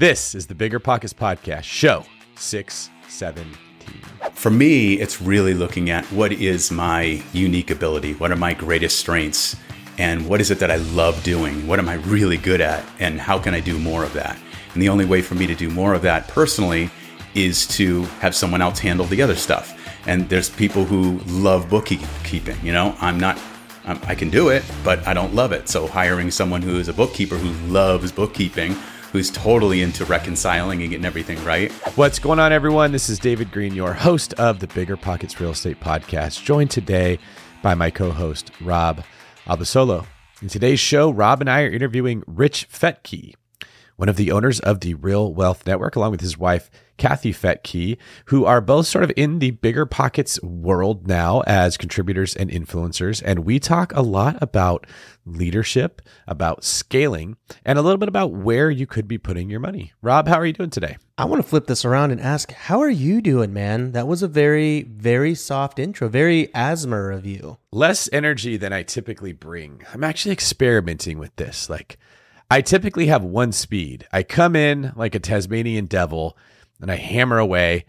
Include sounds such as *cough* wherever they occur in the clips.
This is the Bigger Pockets Podcast, show 617. For me, it's really looking at what is my unique ability, what are my greatest strengths, and what is it that I love doing? What am I really good at, and how can I do more of that? And the only way for me to do more of that personally is to have someone else handle the other stuff. And there's people who love bookkeeping. You know, I'm not, I can do it, but I don't love it. So hiring someone who is a bookkeeper who loves bookkeeping who's totally into reconciling and getting everything right. What's going on, everyone? This is David Greene, your host of the Bigger Pockets Real Estate Podcast, joined today by my co host, Rob Abasolo. In today's show, Rob and I are interviewing Rich Fettke, one of the owners of the Real Wealth Network, along with his wife, Kathy Fettke, who are both sort of in the bigger pockets world now as contributors and influencers. And we talk a lot about leadership, about scaling, and a little bit about where you could be putting your money. Rob, how are you doing today? I want to flip this around and ask, how are you doing, man? That was a very, very soft intro, very ASMR of you. Less energy than I typically bring. I'm actually experimenting with this. Like, I typically have one speed. I come in like a Tasmanian devil and I hammer away.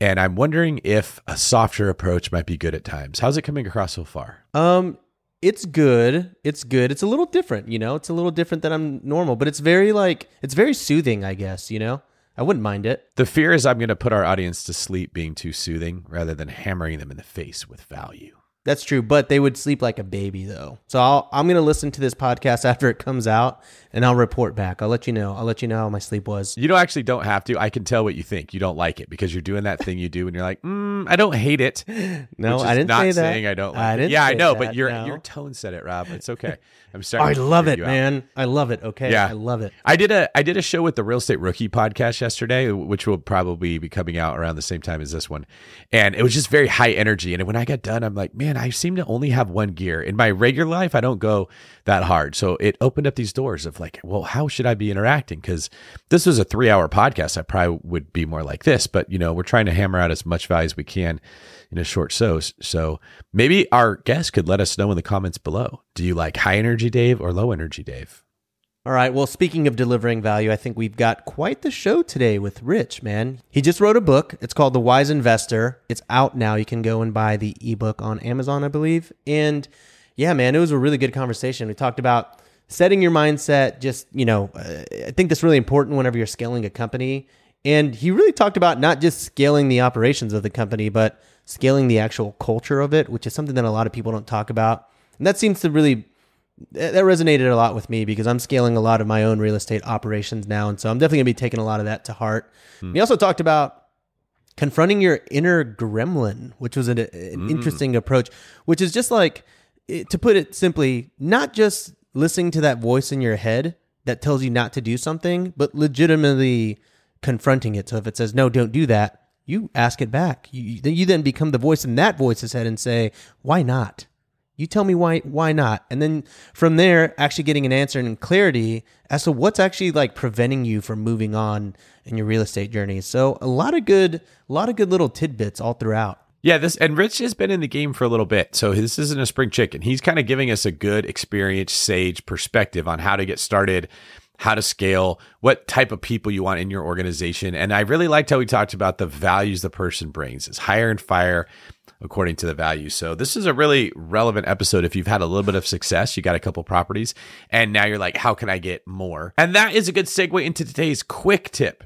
And I'm wondering if a softer approach might be good at times. How's it coming across so far? Um, it's good. It's good. It's a little different, you know. It's a little different than I'm normal, but it's very like it's very soothing, I guess, you know. I wouldn't mind it. The fear is I'm going to put our audience to sleep being too soothing rather than hammering them in the face with value. That's true, but they would sleep like a baby though. So I'll, I'm going to listen to this podcast *laughs* after it comes out and I'll report back. I'll let you know. I'll let you know how my sleep was. You don't actually don't have to. I can tell what you think. You don't like it because you're doing that thing you do and you're like, mm, I don't hate it. *laughs* No, I didn't not say that. saying I don't like I it. Didn't yeah, I know, that, but your no. your tone said it, Rob. It's okay. *laughs* I'm starting. I love it, man. I love it. Okay. Yeah. I love it. I did a I did a show with the Real Estate Rookie podcast yesterday, which will probably be coming out around the same time as this one. And it was just very high energy. And when I got done, I'm like, man, I seem to only have one gear. In my regular life, I don't go that hard. So it opened up these doors of like, well, how should I be interacting? Because this was a three hour podcast. I probably would be more like this, but you know, we're trying to hammer out as much value as we can in a short so. So maybe our guest could let us know in the comments below. Do you like high energy Dave or low energy Dave? All right. Well, speaking of delivering value, I think we've got quite the show today with Rich, man. He just wrote a book. It's called The Wise Investor. It's out now. You can go and buy the ebook on Amazon, I believe. And yeah, man, it was a really good conversation. We talked about setting your mindset, just, you know, uh, I think that's really important whenever you're scaling a company. And he really talked about not just scaling the operations of the company, but scaling the actual culture of it, which is something that a lot of people don't talk about. And that seems to really that resonated a lot with me because I'm scaling a lot of my own real estate operations now, and so I'm definitely gonna be taking a lot of that to heart. Mm. We also talked about confronting your inner gremlin, which was an, an mm. interesting approach, which is just like to put it simply, not just listening to that voice in your head that tells you not to do something, but legitimately confronting it. So if it says no, don't do that, you ask it back. You, you then become the voice in that voice's head and say, why not? You tell me why why not? And then from there actually getting an answer and clarity as to what's actually like preventing you from moving on in your real estate journey. So a lot of good a lot of good little tidbits all throughout. Yeah, this and Rich has been in the game for a little bit. So this isn't a spring chicken. He's kind of giving us a good experienced sage perspective on how to get started how to scale, what type of people you want in your organization. And I really liked how we talked about the values the person brings. It's hire and fire according to the value. So this is a really relevant episode if you've had a little bit of success, you got a couple properties, and now you're like, how can I get more? And that is a good segue into today's quick tip.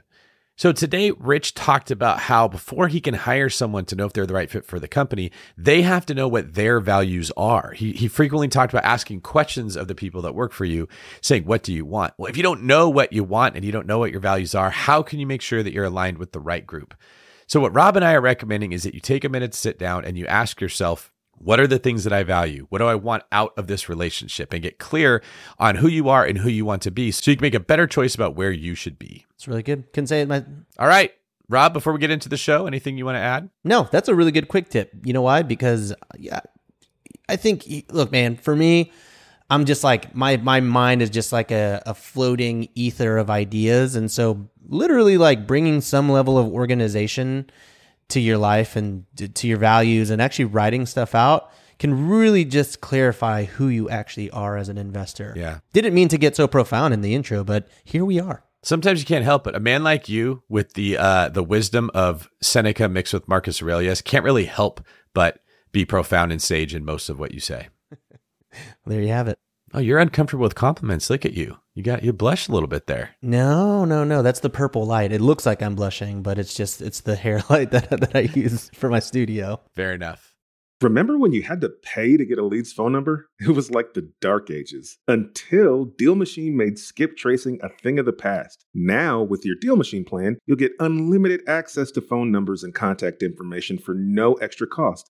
So today, Rich talked about how before he can hire someone to know if they're the right fit for the company, they have to know what their values are. He, he frequently talked about asking questions of the people that work for you, saying, What do you want? Well, if you don't know what you want and you don't know what your values are, how can you make sure that you're aligned with the right group? So, what Rob and I are recommending is that you take a minute to sit down and you ask yourself, what are the things that I value? What do I want out of this relationship? And get clear on who you are and who you want to be so you can make a better choice about where you should be. It's really good. Can say it. My- All right. Rob, before we get into the show, anything you want to add? No, that's a really good quick tip. You know why? Because yeah, I think look, man, for me, I'm just like my my mind is just like a, a floating ether of ideas, and so literally like bringing some level of organization to your life and to your values, and actually writing stuff out can really just clarify who you actually are as an investor. Yeah, didn't mean to get so profound in the intro, but here we are. Sometimes you can't help it. A man like you, with the uh, the wisdom of Seneca mixed with Marcus Aurelius, can't really help but be profound and sage in most of what you say. There you have it. Oh, you're uncomfortable with compliments. Look at you. You got you blushed a little bit there. No, no, no. That's the purple light. It looks like I'm blushing, but it's just it's the *laughs* hair light that that I use for my studio. Fair enough. Remember when you had to pay to get a lead's phone number? *laughs* It was like the dark ages until Deal Machine made skip tracing a thing of the past. Now, with your Deal Machine plan, you'll get unlimited access to phone numbers and contact information for no extra cost.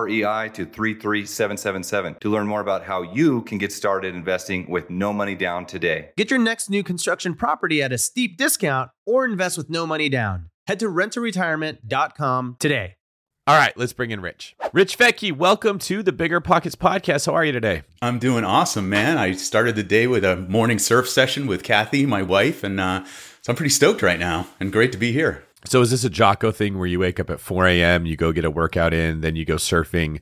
REI to 33777 to learn more about how you can get started investing with no money down today. Get your next new construction property at a steep discount or invest with no money down. Head to renttoretirement.com today. All right, let's bring in Rich. Rich Fettke, welcome to the Bigger Pockets podcast. How are you today? I'm doing awesome, man. I started the day with a morning surf session with Kathy, my wife, and uh, so I'm pretty stoked right now and great to be here. So, is this a Jocko thing where you wake up at 4 a.m., you go get a workout in, then you go surfing?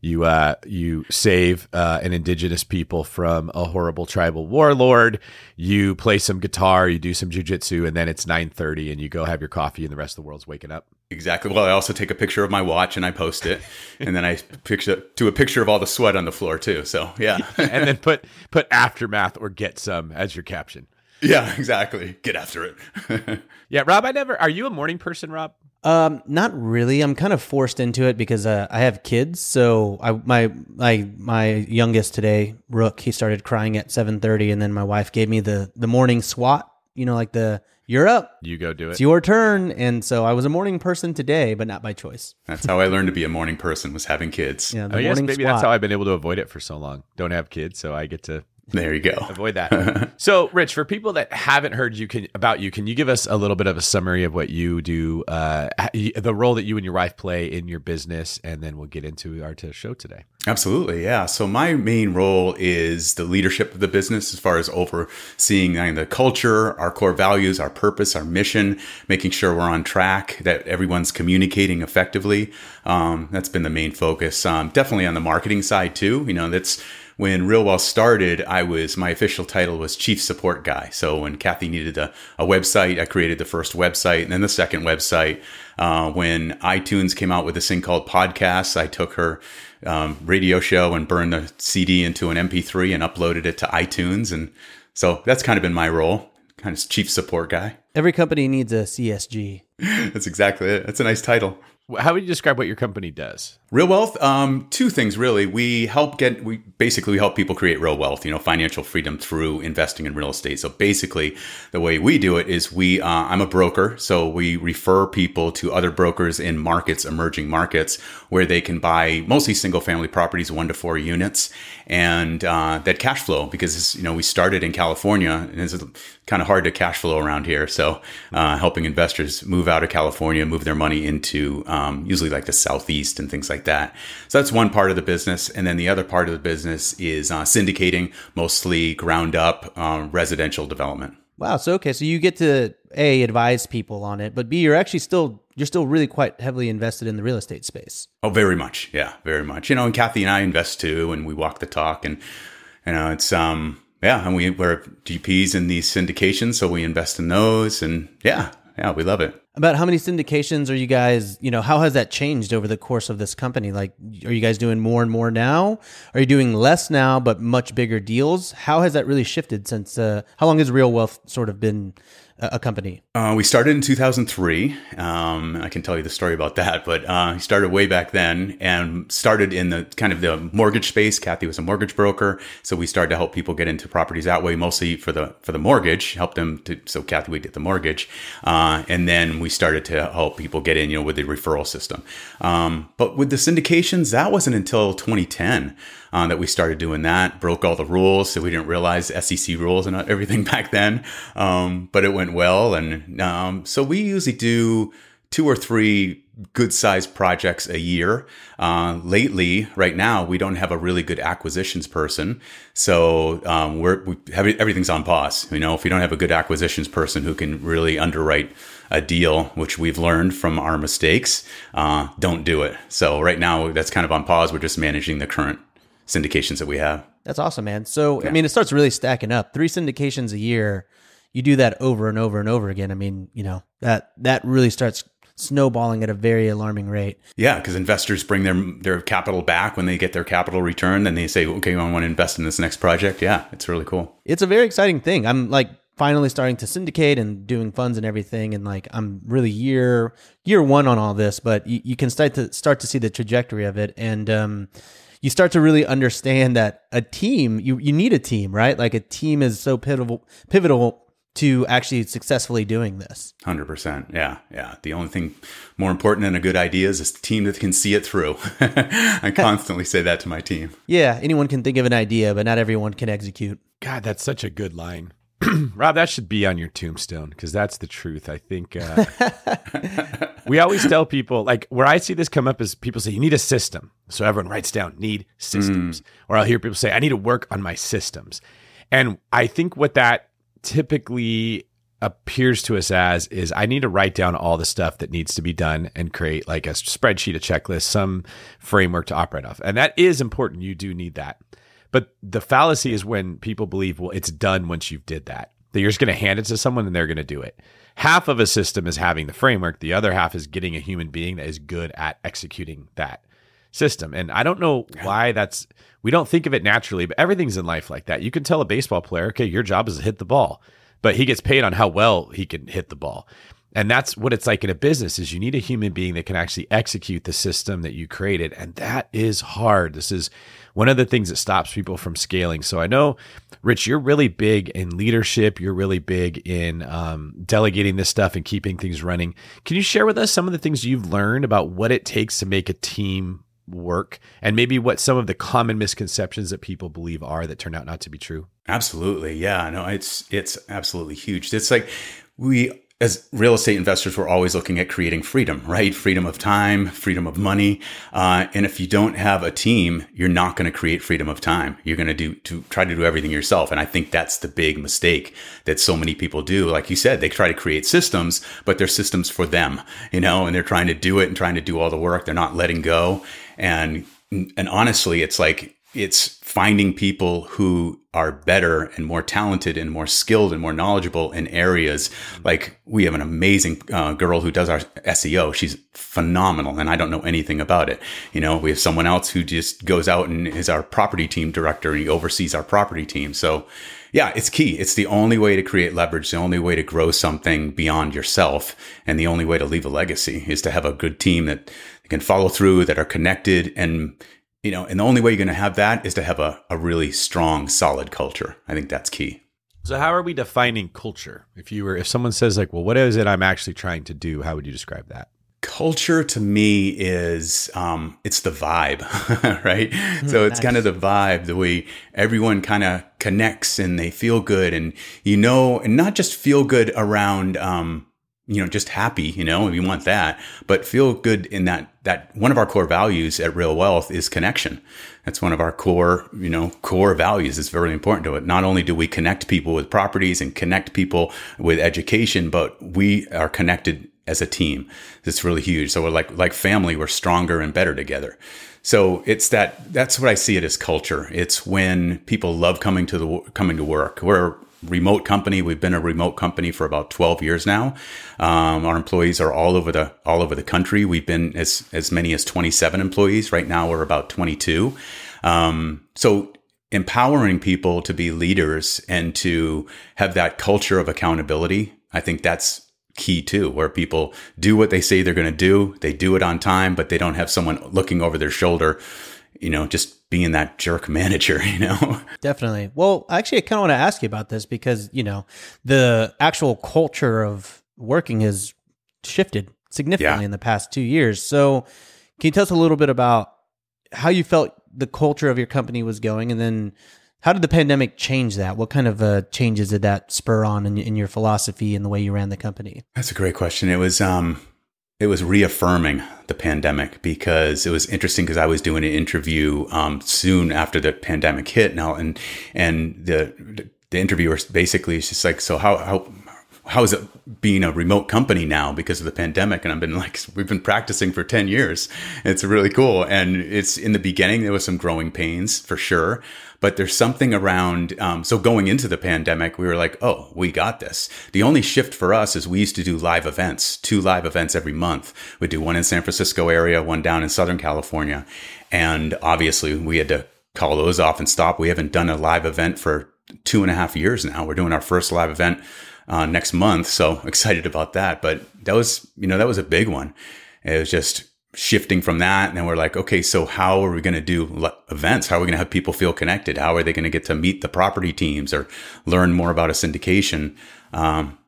you uh, you save uh, an indigenous people from a horrible tribal warlord. You play some guitar, you do some jujitsu, and then it's nine thirty, and you go have your coffee, and the rest of the world's waking up. Exactly. Well, I also take a picture of my watch and I post it, *laughs* and then I picture do a picture of all the sweat on the floor too. So yeah, *laughs* and then put put aftermath or get some as your caption. Yeah, *laughs* exactly. Get after it. *laughs* yeah, Rob. I never. Are you a morning person, Rob? Um, not really. I'm kind of forced into it because uh, I have kids. So I my my my youngest today, Rook, he started crying at 7:30, and then my wife gave me the the morning swat. You know, like the you're up. You go do it. It's your turn. And so I was a morning person today, but not by choice. That's how I learned to be a morning person was having kids. Yeah, I guess maybe swat. that's how I've been able to avoid it for so long. Don't have kids, so I get to There you go. Avoid that. *laughs* so, Rich, for people that haven't heard you can, about you, can you give us a little bit of a summary of what you do, uh, the role that you and your wife play in your business, and then we'll get into our show today. Absolutely, yeah. So my main role is the leadership of the business, as far as overseeing the culture, our core values, our purpose, our mission, making sure we're on track, that everyone's communicating effectively. Um, that's been the main focus. Um, definitely on the marketing side too. You know, that's when Real Wealth started, I was my official title was chief support guy. So when Kathy needed a, a website, I created the first website and then the second website. Uh, when iTunes came out with this thing called podcasts, I took her um, radio show and burned the CD into an MP3 and uploaded it to iTunes. And so that's kind of been my role, kind of chief support guy. Every company needs a CSG. *laughs* that's exactly it. That's a nice title. How would you describe what your company does? Real wealth, um, two things really. We help get, we basically we help people create real wealth, you know, financial freedom through investing in real estate. So basically, the way we do it is we, uh, I'm a broker, so we refer people to other brokers in markets, emerging markets, where they can buy mostly single family properties, one to four units, and uh, that cash flow because you know we started in California and it's kind of hard to cash flow around here. So uh, helping investors move out of California, move their money into um, usually like the southeast and things like that. So that's one part of the business, and then the other part of the business is uh, syndicating, mostly ground up um, residential development. Wow. So okay, so you get to a advise people on it, but b you're actually still you're still really quite heavily invested in the real estate space. Oh, very much. Yeah, very much. You know, and Kathy and I invest too, and we walk the talk, and you know, it's um, yeah, and we we're GPs in these syndications, so we invest in those, and yeah, yeah, we love it. About how many syndications are you guys, you know, how has that changed over the course of this company? Like, are you guys doing more and more now? Are you doing less now, but much bigger deals? How has that really shifted since, uh, how long has Real Wealth sort of been a company? Uh, we started in 2003. Um, I can tell you the story about that, but uh, he started way back then and started in the kind of the mortgage space. Kathy was a mortgage broker, so we started to help people get into properties that way, mostly for the for the mortgage, help them to. So Kathy we get the mortgage, uh, and then we started to help people get in, you know, with the referral system. Um, but with the syndications, that wasn't until 2010 uh, that we started doing that. Broke all the rules, so we didn't realize SEC rules and everything *laughs* back then. Um, but it went well, and um, so we usually do two or three good sized projects a year. Uh, lately, right now, we don't have a really good acquisitions person. So um, we're, we have, everything's on pause. You know, if we don't have a good acquisitions person who can really underwrite a deal, which we've learned from our mistakes, uh, don't do it. So right now, that's kind of on pause. We're just managing the current syndications that we have. That's awesome, man. So, yeah. I mean, it starts really stacking up. Three syndications a year. You do that over and over and over again. I mean, you know, that that really starts snowballing at a very alarming rate. Yeah, because investors bring their their capital back when they get their capital return. Then they say, "Okay, I want to invest in this next project." Yeah, it's really cool. It's a very exciting thing. I'm like finally starting to syndicate and doing funds and everything, and like I'm really year year one on all this, but you, you can start to start to see the trajectory of it, and um, you start to really understand that a team you you need a team, right? Like a team is so pivotal pivotal to actually successfully doing this. 100%. Yeah. Yeah. The only thing more important than a good idea is a team that can see it through. *laughs* I constantly say that to my team. Yeah. Anyone can think of an idea, but not everyone can execute. God, that's such a good line. *clears throat* Rob, that should be on your tombstone because that's the truth. I think uh, *laughs* we always tell people, like, where I see this come up is people say, you need a system. So everyone writes down, need systems. Mm. Or I'll hear people say, I need to work on my systems. And I think what that typically appears to us as is I need to write down all the stuff that needs to be done and create like a spreadsheet, a checklist, some framework to operate off. And that is important. You do need that. But the fallacy is when people believe, well, it's done once you've did that. That you're just going to hand it to someone and they're going to do it. Half of a system is having the framework. The other half is getting a human being that is good at executing that system. And I don't know why that's we don't think of it naturally, but everything's in life like that. You can tell a baseball player, okay, your job is to hit the ball, but he gets paid on how well he can hit the ball. And that's what it's like in a business is you need a human being that can actually execute the system that you created. And that is hard. This is one of the things that stops people from scaling. So I know, Rich, you're really big in leadership. You're really big in um, delegating this stuff and keeping things running. Can you share with us some of the things you've learned about what it takes to make a team work and maybe what some of the common misconceptions that people believe are that turn out not to be true? Absolutely. Yeah, no, it's it's absolutely huge. It's like we as real estate investors, we're always looking at creating freedom, right? Freedom of time, freedom of money. Uh, and if you don't have a team, you're not going to create freedom of time. You're going to do to try to do everything yourself. And I think that's the big mistake that so many people do. Like you said, they try to create systems, but they're systems for them, you know, and they're trying to do it and trying to do all the work. They're not letting go. And and honestly, it's like it's finding people who are better and more talented and more skilled and more knowledgeable in areas like we have an amazing uh, girl who does our SEO. She's phenomenal and I don't know anything about it. You know, we have someone else who just goes out and is our property team director and he oversees our property team. So yeah, it's key. It's the only way to create leverage, the only way to grow something beyond yourself, and the only way to leave a legacy is to have a good team that can follow through, that are connected, and you know, and the only way you're going to have that is to have a, a really strong, solid culture. I think that's key. So how are we defining culture? If you were if someone says like, well, what is it I'm actually trying to do? How would you describe that? Culture to me is um, it's the vibe, *laughs* right? so it's nice. kind of the vibe, the way everyone kind of connects and they feel good, and you know, and not just feel good around um, you know, just happy, you know, we want that, but feel good in that, that one of our core values at Real Wealth is connection. That's one of our core, you know, core values. It's very important to it. Not only do we connect people with properties and connect people with education, but we are connected as a team. It's really huge. So we're like, like family, we're stronger and better together. So it's that, that's what I see it as culture. It's when people love coming to the, coming to work. We're, remote company. We've been a remote company for about 12 years now. Um, our employees are all over the all over the country. We've been as as many as 27 employees. Right now, we're about 22. Um, so empowering people to be leaders and to have that culture of accountability, I think that's key too, where people do what they say they're going to do. They do it on time, but they don't have someone looking over their shoulder you know, just being that jerk manager, *laughs* you know? Definitely. Well, actually, I kind of want to ask you about this because, you know, the actual culture of working has shifted significantly yeah. in the past two years. So, can you tell us a little bit about how you felt the culture of your company was going? And then, how did the pandemic change that? What kind of uh, changes did that spur on in, in your philosophy and the way you ran the company? That's a great question. It was, um, it was reaffirming the pandemic because it was interesting because I was doing an interview um, soon after the pandemic hit now and and the the interviewer basically is just like so how how how is it being a remote company now because of the pandemic? And I've been like, *laughs* we've been practicing for 10 years. It's really cool. And it's in the beginning, there was some growing pains for sure. But there's something around. Um, so going into the pandemic, we were like, oh, we got this. The only shift for us is we used to do live events, two live events every month. We'd do one in San Francisco area, one down in Southern California. And obviously we had to call those off and stop. We haven't done a live event for two and a half years now. We're doing our first live event uh, next month. So *laughs* excited about that. But that was, you know, that was a big one. It was just shifting from that. And then we're like, okay, so how are we going to do events? How are we going to have people feel connected? How are they going to get to meet the property teams or learn more about a syndication? Um,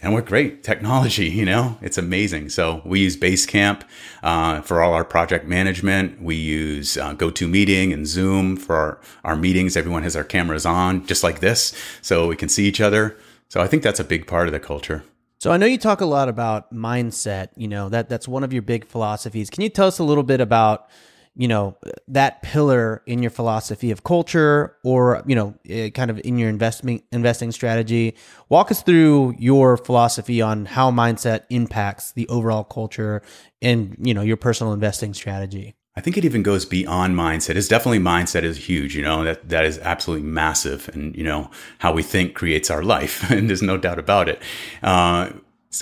and we're great *laughs* technology, you know, it's amazing. So we use Basecamp uh, for all our project management. We use uh, GoToMeeting and Zoom for our, our meetings. Everyone has our cameras on, just like this, so we can see each other. So I think that's a big part of the culture. So I know you talk a lot about mindset, you know, that that's one of your big philosophies. Can you tell us a little bit about, you know, that pillar in your philosophy of culture or, you know, eh, kind of in your investment investing strategy? Walk us through your philosophy on how mindset impacts the overall culture and, you know, your personal investing strategy. I think it even goes beyond mindset. It's definitely mindset is huge, you know, that, that is absolutely massive. And, you know, how we think creates our life. *laughs* and there's no doubt about it. Uh,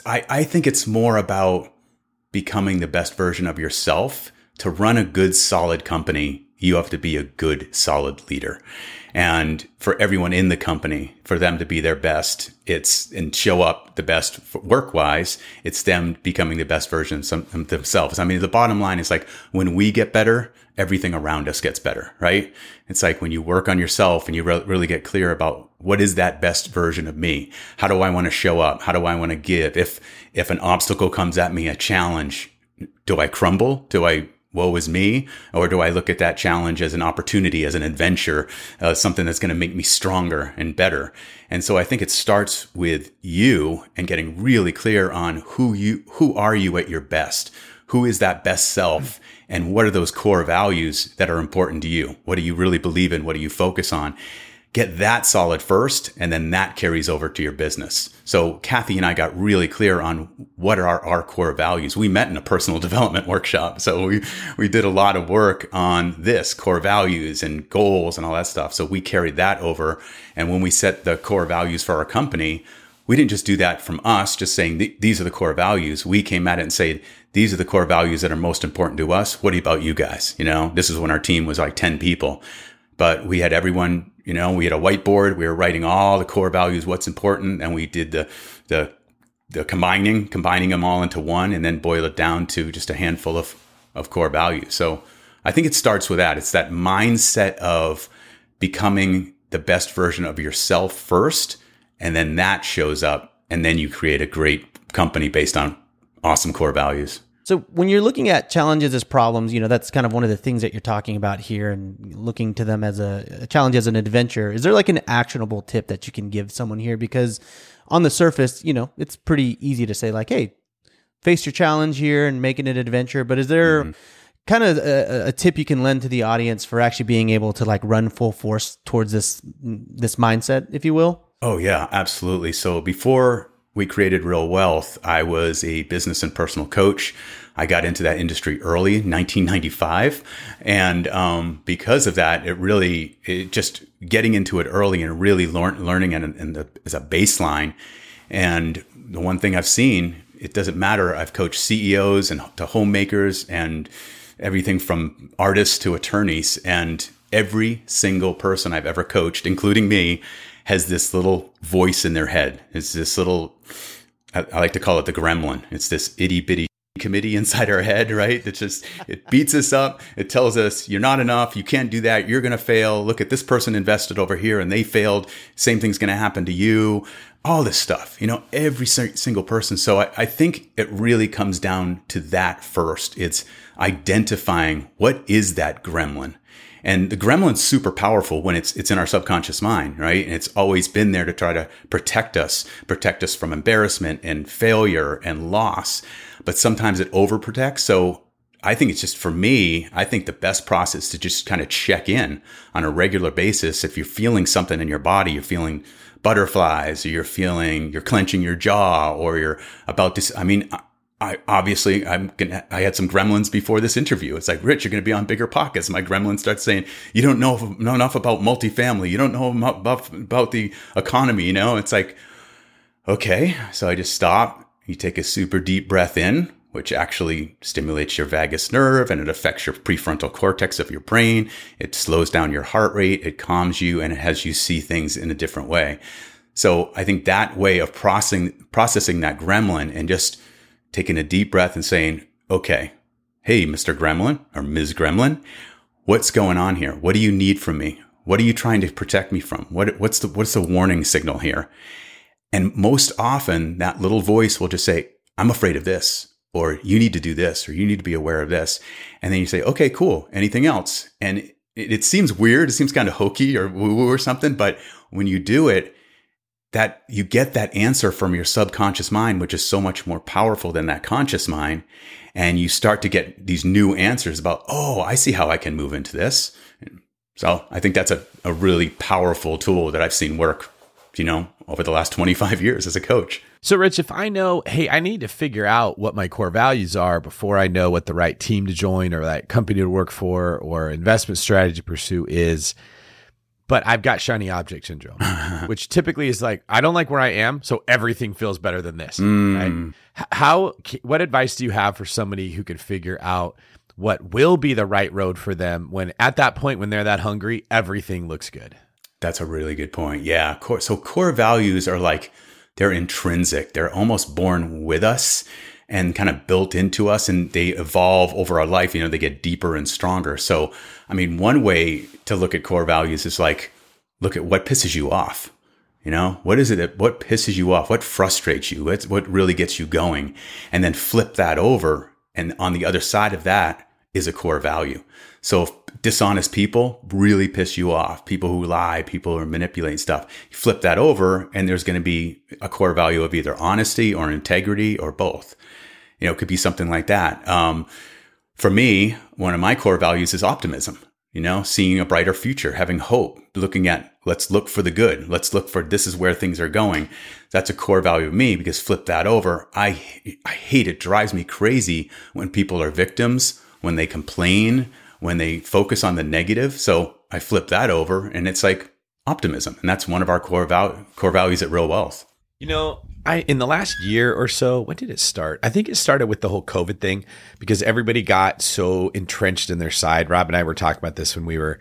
I, I think it's more about becoming the best version of yourself. To run a good, solid company, you have to be a good, solid leader and for everyone in the company for them to be their best it's and show up the best work wise it's them becoming the best version of themselves. I mean the bottom line is like when we get better everything around us gets better right? It's like when you work on yourself and you re- really get clear about what is that best version of me? How do i want to show up? How do i want to give? If if an obstacle comes at me a challenge do i crumble? Do i woe is me? Or do I look at that challenge as an opportunity, as an adventure, uh, something that's going to make me stronger and better? And so I think it starts with you and getting really clear on who you, who are you at your best? Who is that best self? And what are those core values that are important to you? What do you really believe in? What do you focus on? Get that solid first and then that carries over to your business. So kathy and i got really clear on what are our, our, core values. We met in a personal *laughs* development workshop so we we did a lot of work on this core values and goals and all that stuff. So we carried that over and when we set the core values for our company we didn't just do that from us just saying these are the core values. We came at it and said these are the core values that are most important to us. What about you guys? You know this is when our team was like 10 people but we had everyone you know, we had a whiteboard. We were writing all the core values, what's important, and we did the the the combining, combining them all into one, and then boil it down to just a handful of of core values. So I think it starts with that. It's that mindset of becoming the best version of yourself first, and then that shows up, and then you create a great company based on awesome core values. So when you're looking at challenges as problems, you know, that's kind of one of the things that you're talking about here and looking to them as a, a, challenge as an adventure. Is there like an actionable tip that you can give someone here? Because on the surface, you know, it's pretty easy to say like, Hey, face your challenge here and make it an adventure. But is there mm-hmm. kind of a, a tip you can lend to the audience for actually being able to like run full force towards this, this mindset, if you will? Oh yeah, absolutely. So before we created Real Wealth, I was a business and personal coach. I got into that industry early, 1995, and um, because of that, it really it just getting into it early and really learn, learning and, as a baseline. And the one thing I've seen, it doesn't matter. I've coached CEOs and to homemakers and everything from artists to attorneys, and every single person I've ever coached, including me, has this little voice in their head. It's this little, I, I like to call it the gremlin. It's this itty bitty committee inside our head, right? It just, it beats us up. It tells us you're not enough. You can't do that. You're going to fail. Look at this person invested over here and they failed. Same thing's going to happen to you. All this stuff, you know, every single person. So I, I think it really comes down to that first. It's identifying what is that gremlin and the gremlin's super powerful when it's it's in our subconscious mind, right? And it's always been there to try to protect us, protect us from embarrassment and failure and loss. But sometimes it overprotects. So I think it's just for me, I think the best process to just kind of check in on a regular basis. If you're feeling something in your body, you're feeling butterflies, or you're feeling, you're clenching your jaw, or you're about to, I mean, I obviously I'm gonna I had some gremlins before this interview. It's like, Rich, you're gonna be on bigger pockets. My gremlin starts saying, You don't know, know enough about multifamily, you don't know about, about the economy, you know? It's like, okay. So I just stop. You take a super deep breath in, which actually stimulates your vagus nerve and it affects your prefrontal cortex of your brain. It slows down your heart rate, it calms you, and it has you see things in a different way. So I think that way of processing processing that gremlin and just taking a deep breath and saying, okay, hey, Mr. Gremlin or Ms. Gremlin, what's going on here? What do you need from me? What are you trying to protect me from? What, what's the, what's the warning signal here? And most often that little voice will just say, I'm afraid of this, or you need to do this, or you need to be aware of this. And then you say, okay, cool. Anything else? And it, it seems weird. It seems kind of hokey or woo woo or something. But when you do it, that you get that answer from your subconscious mind, which is so much more powerful than that conscious mind. And you start to get these new answers about, oh, I see how I can move into this. So I think that's a, a really powerful tool that I've seen work, you know, over the last 25 years as a coach. So, Rich, if I know, hey, I need to figure out what my core values are before I know what the right team to join or that company to work for or investment strategy to pursue is, but I've got shiny object syndrome, *laughs* which typically is like I don't like where I am, so everything feels better than this. Mm. Right? How? What advice do you have for somebody who can figure out what will be the right road for them when at that point when they're that hungry, everything looks good? That's a really good point. Yeah, so core values are like they're intrinsic; they're almost born with us and kind of built into us and they evolve over our life. You know, they get deeper and stronger. So, I mean, one way to look at core values is like, look at what pisses you off. You know, what is it that, what pisses you off? What frustrates you? What's, what really gets you going? And then flip that over. And on the other side of that is a core value. So dishonest people really piss you off, people who lie, people who are manipulating stuff, you flip that over and there's going to be a core value of either honesty or integrity or both. You know, it could be something like that. Um, for me, one of my core values is optimism, you know, seeing a brighter future, having hope, looking at let's look for the good. Let's look for this is where things are going. That's a core value of me because flip that over. I, I hate it, drives me crazy when people are victims, when they complain, when they focus on the negative. So I flip that over and it's like optimism. And that's one of our core, val- core values at Real Wealth. You know, I in the last year or so, when did it start? I think it started with the whole COVID thing because everybody got so entrenched in their side. Rob and I were talking about this when we were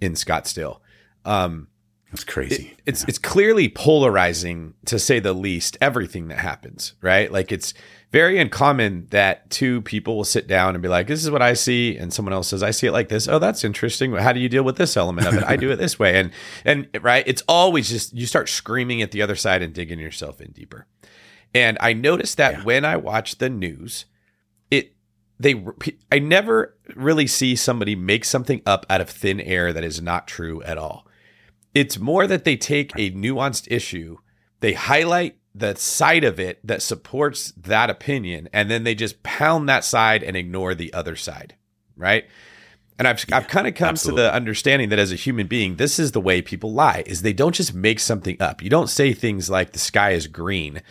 in Scottsdale. Um, That's crazy. it- it's it's clearly polarizing to say the least. Everything that happens, right? Like it's very uncommon that two people will sit down and be like, "This is what I see," and someone else says, "I see it like this." Oh, that's interesting. How do you deal with this element of it? I do it this way, and and right, it's always just you start screaming at the other side and digging yourself in deeper. And I noticed that Yeah. when I watch the news, it they I never really see somebody make something up out of thin air that is not true at all. It's more that they take a nuanced issue, they highlight the side of it that supports that opinion, and then they just pound that side and ignore the other side, right? And I've I've kind of come absolutely. to the understanding that as a human being, this is the way people lie: is they don't just make something up. You don't say things like the sky is green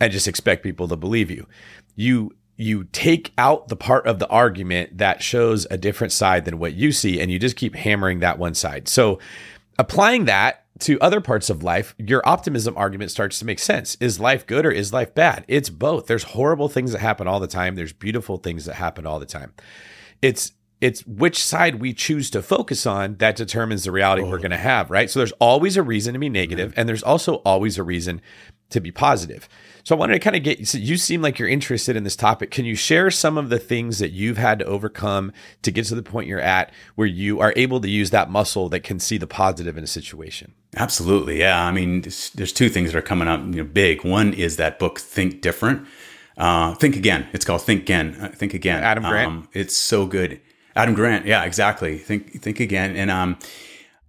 and just expect people to believe you. You you take out the part of the argument that shows a different side than what you see, and you just keep hammering that one side. So applying that to other parts of life, your optimism argument starts to make sense. Is life good or is life bad? It's both. There's horrible things that happen all the time. There's beautiful things that happen all the time. It's it's which side we choose to focus on that determines the reality we're going to have, right? So there's always a reason to be negative, and there's also always a reason to be positive. So I wanted to kind of get so you seem like you're interested in this topic. Can you share some of the things that you've had to overcome to get to the point you're at where you are able to use that muscle that can see the positive in a situation? Absolutely, yeah. I mean, there's, there's two things that are coming up you know, big. One is that book, Think Different. Uh, Think Again. It's called Think Again. Uh, Think Again. Adam Grant? Um, it's so good. Adam Grant. Yeah, exactly. Think Think Again. And um,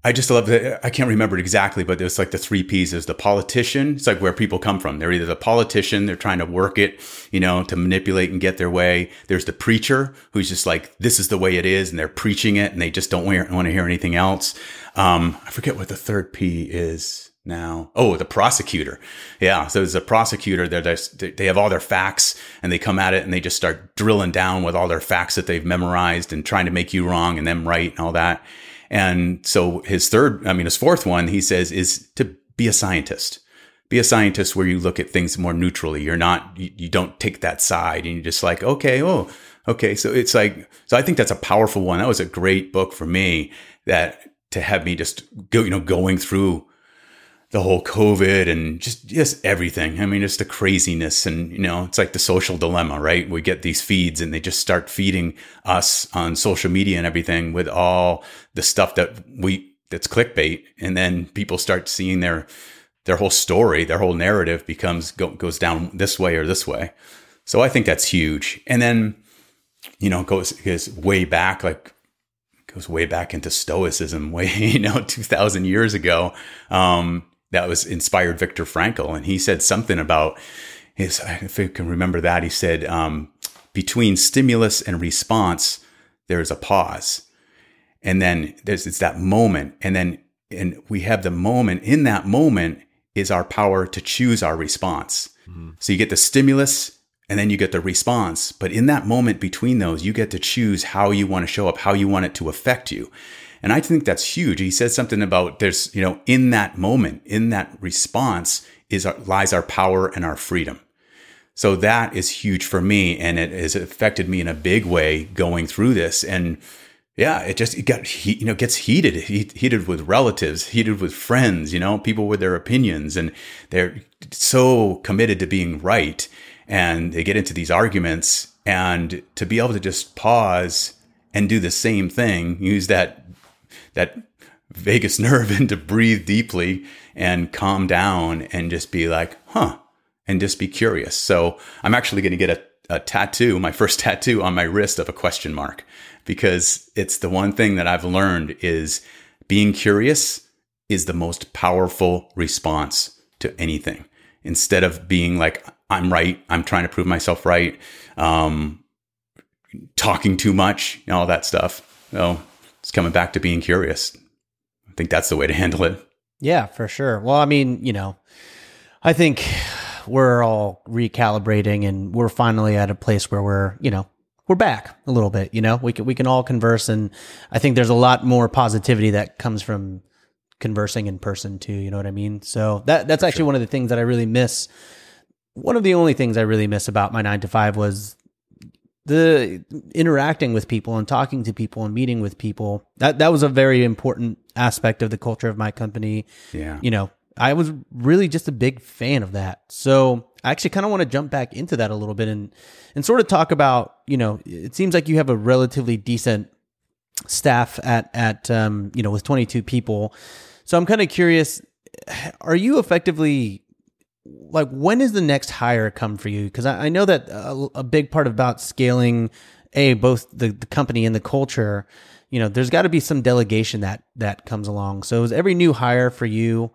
I just love that. I can't remember it exactly, but it's like the three P's is the politician. It's like where people come from. They're either the politician, they're trying to work it, you know, to manipulate and get their way. There's the preacher who's just like, this is the way it is. And they're preaching it and they just don't want to hear anything else. Um, I forget what the third P is now. Oh, the prosecutor. Yeah. So there's a prosecutor. They have all their facts and they come at it and they just start drilling down with all their facts that they've memorized and trying to make you wrong and them right and all that. And so his third, I mean, his fourth one, he says, is to be a scientist. Be a scientist where you look at things more neutrally. You're not, you, you don't take that side and you're just like, okay, oh, okay. So it's like, so I think that's a powerful one. That was a great book for me that to have me just go, you know, going through the whole COVID and just just everything. I mean, just the craziness and you know, it's like the social dilemma, right? We get these feeds and they just start feeding us on social media and everything with all the stuff that we that's clickbait, and then people start seeing their their whole story, their whole narrative becomes go, goes down this way or this way. So I think that's huge. And then you know, goes goes way back like goes way back into stoicism *laughs* way you know 2000 years ago um that was inspired Viktor Frankl and he said something about his if I can remember that he said um between stimulus and response there's a pause and then there's it's that moment and then and we have the moment in that moment is our power to choose our response so you get the stimulus and then you get the response. But in that moment between those, you get to choose how you want to show up, how you want it to affect you. And I think that's huge. He said something about there's, you know, in that moment, in that response is our, lies our power and our freedom. So that is huge for me. And it has affected me in a big way going through this. And yeah, it just it got you know gets heated, he, heated with relatives, heated with friends, you know, people with their opinions, and they're so committed to being right, and they get into these arguments, and to be able to just pause and do the same thing, use that that vagus nerve *laughs* and to breathe deeply and calm down and just be like, huh, and just be curious. So I'm actually going to get a a tattoo, my first *laughs* tattoo on my wrist of a question mark, because it's the one thing that I've learned is being curious is the most powerful response to anything. Instead of being like, I'm right, I'm trying to prove myself right, um, talking too much, all that stuff. So it's coming back to being curious. I think that's the way to handle it. Yeah, for sure. Well, I mean, you know, I think we're all recalibrating and we're finally at a place where we're, you know, we're back a little bit, you know. We can we can all converse and I think there's a lot more positivity that comes from conversing in person too, you know what I mean? So that that's actually sure. one of the things that I really miss. One of the only things I really miss about my 9 to 5 was the interacting with people and talking to people and meeting with people. That that was a very important aspect of the culture of my company. Yeah. You know, I was really just a big fan of that. So I actually kind of want to jump back into that a little bit and and sort of talk about, you know, it seems like you have a relatively decent staff at at um, you know, with 22 people. So I'm kind of curious, are you effectively like when is the next hire come for you? Because I, I, know that a, a, big part about scaling a both the, the company and the culture, you know, there's got to be some delegation that that comes along. So is every new hire for you?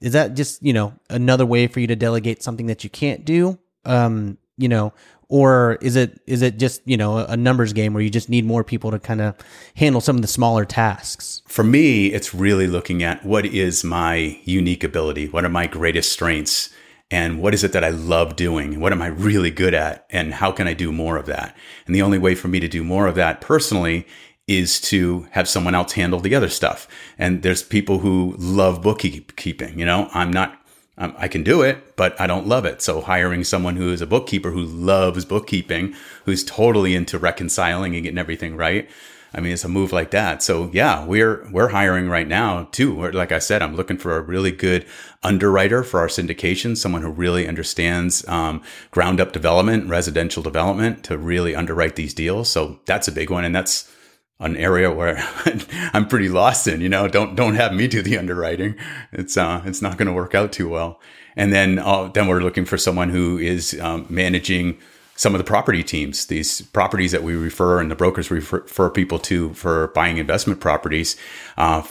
Is that just you know another way for you to delegate something that you can't do? Um, you know, or is it is it just you know a numbers game where you just need more people to kind of handle some of the smaller tasks for me it's really looking at what is my unique ability what are my greatest strengths and what is it that i love doing what am i really good at and how can i do more of that and the only way for me to do more of that personally is to have someone else handle the other stuff. And there's people who love bookkeeping. You know, I'm not, um, I can do it, but I don't love it. So hiring someone who is a bookkeeper who loves bookkeeping, who's totally into reconciling and getting everything right. I mean, it's a move like that. So yeah, we're we're hiring right now too. Like I said, I'm looking for a really good underwriter for our syndication, someone who really understands um, ground up development, residential development to really underwrite these deals. So that's a big one, and that's an area where *laughs* I'm pretty lost in. You know, don't don't have me do the underwriting. It's uh, it's not going to work out too well. And then uh, then we're looking for someone who is um, managing some of the property teams, these properties that we refer and the brokers refer, people to for buying investment properties. Uh,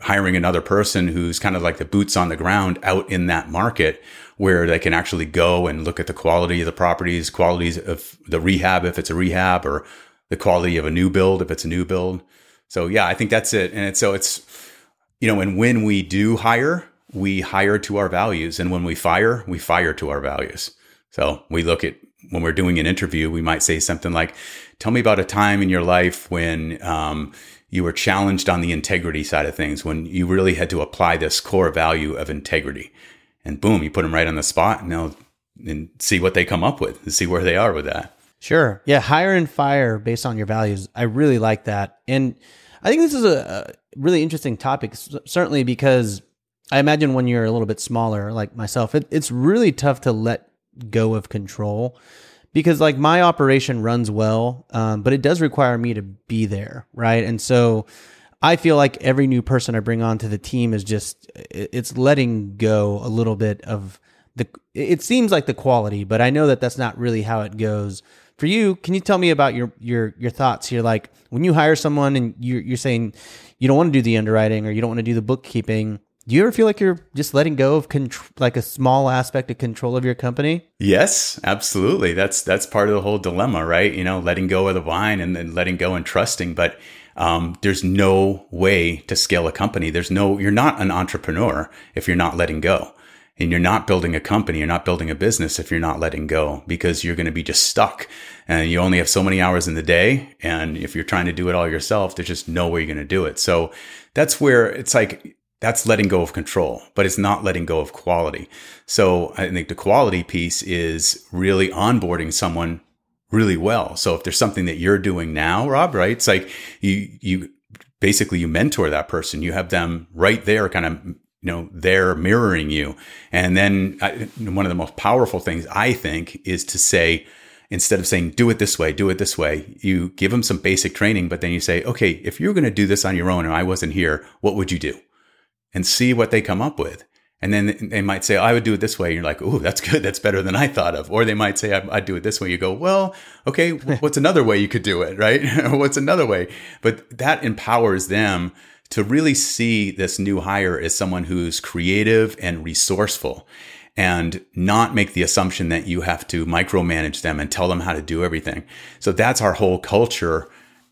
hiring another person who's kind of like the boots on the ground out in that market where they can actually go and look at the quality of the properties, qualities of the rehab, if it's a rehab or the quality of a new build if it's a new build. So yeah, I think that's it. And it's, so it's you know, and when we do hire, we hire to our values, and when we fire, we fire to our values. So we look at when we're doing an interview, we might say something like, "Tell me about a time in your life when." Um, you were challenged on the integrity side of things when you really had to apply this core value of integrity and boom you put them right on the spot and they'll and see what they come up with and see where they are with that Sure. Yeah. Hire and fire based on your values. I really like that. And I think this is a, really interesting topic, certainly because I imagine when you're a little bit smaller, like myself, it, it's really tough to let go of control because like my operation runs well, um, but it does require me to be there. Right. And so I feel like every new person I bring onto the team is just, it's letting go a little bit of the, it seems like the quality, but I know that that's not really how it goes for you, can you tell me about your your your thoughts here? Like when you hire someone and you're you're saying you don't want to do the underwriting or you don't want to do the bookkeeping. Do you ever feel like you're just letting go of control, like a small aspect of control of your company? Yes, absolutely. That's that's part of the whole dilemma, right? You know, letting go of the vine and then letting go and trusting. But um, there's no way to scale a company. There's no. You're not an entrepreneur if you're not letting go and you're not building a company, you're not building a business if you're not letting go because you're going to be just stuck and you only have so many hours in the day. And if you're trying to do it all yourself, there's just no way you're going to do it. So that's where it's like, that's letting go of control, but it's not letting go of quality. So I think the quality piece is really onboarding someone really well. So if there's something that you're doing now, Rob, right? It's like you, you, basically you mentor that person. You have them right there kind of you know they're mirroring you and then I, one of the most powerful things i think is to say instead of saying do it this way do it this way you give them some basic training but then you say okay if you're going to do this on your own and i wasn't here what would you do and see what they come up with And then they might say, oh, I would do it this way. And you're like, oh, that's good. That's better than I thought of. Or they might say, I'd do it this way. You go, well, okay, *laughs* what's another way you could do it? Right? *laughs* what's another way? But that empowers them to really see this new hire as someone who's creative and resourceful and not make the assumption that you have to micromanage them and tell them how to do everything. So that's our whole culture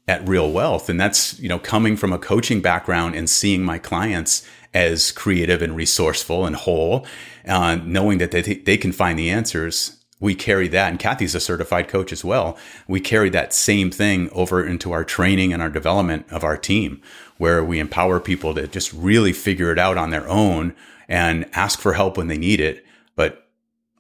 at Real Wealth. And that's, you know, coming from a coaching background and seeing my clients as creative and resourceful and whole, uh, knowing that they, they can find the answers. We carry that, and Kathy's a certified coach as well. We carry that same thing over into our training and our development of our team, where we empower people to just really figure it out on their own and ask for help when they need it. But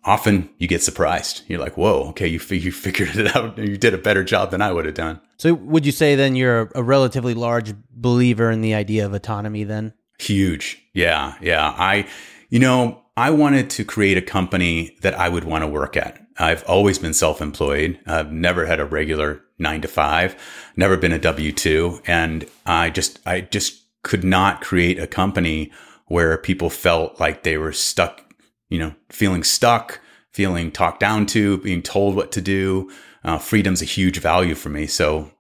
often you get surprised. You're like, whoa, okay, you, you figured it out. You did a better job than I would have done. So, would you say then you're a relatively large believer in the idea of autonomy then? Huge. Yeah. Yeah. I, you know, I wanted to create a company that I would want to work at. I've always been self employed. I've never had a regular nine to five, never been a W 2. And I just, I just could not create a company where people felt like they were stuck, you know, feeling stuck, feeling talked down to, being told what to do. Uh, freedom's a huge value for me. So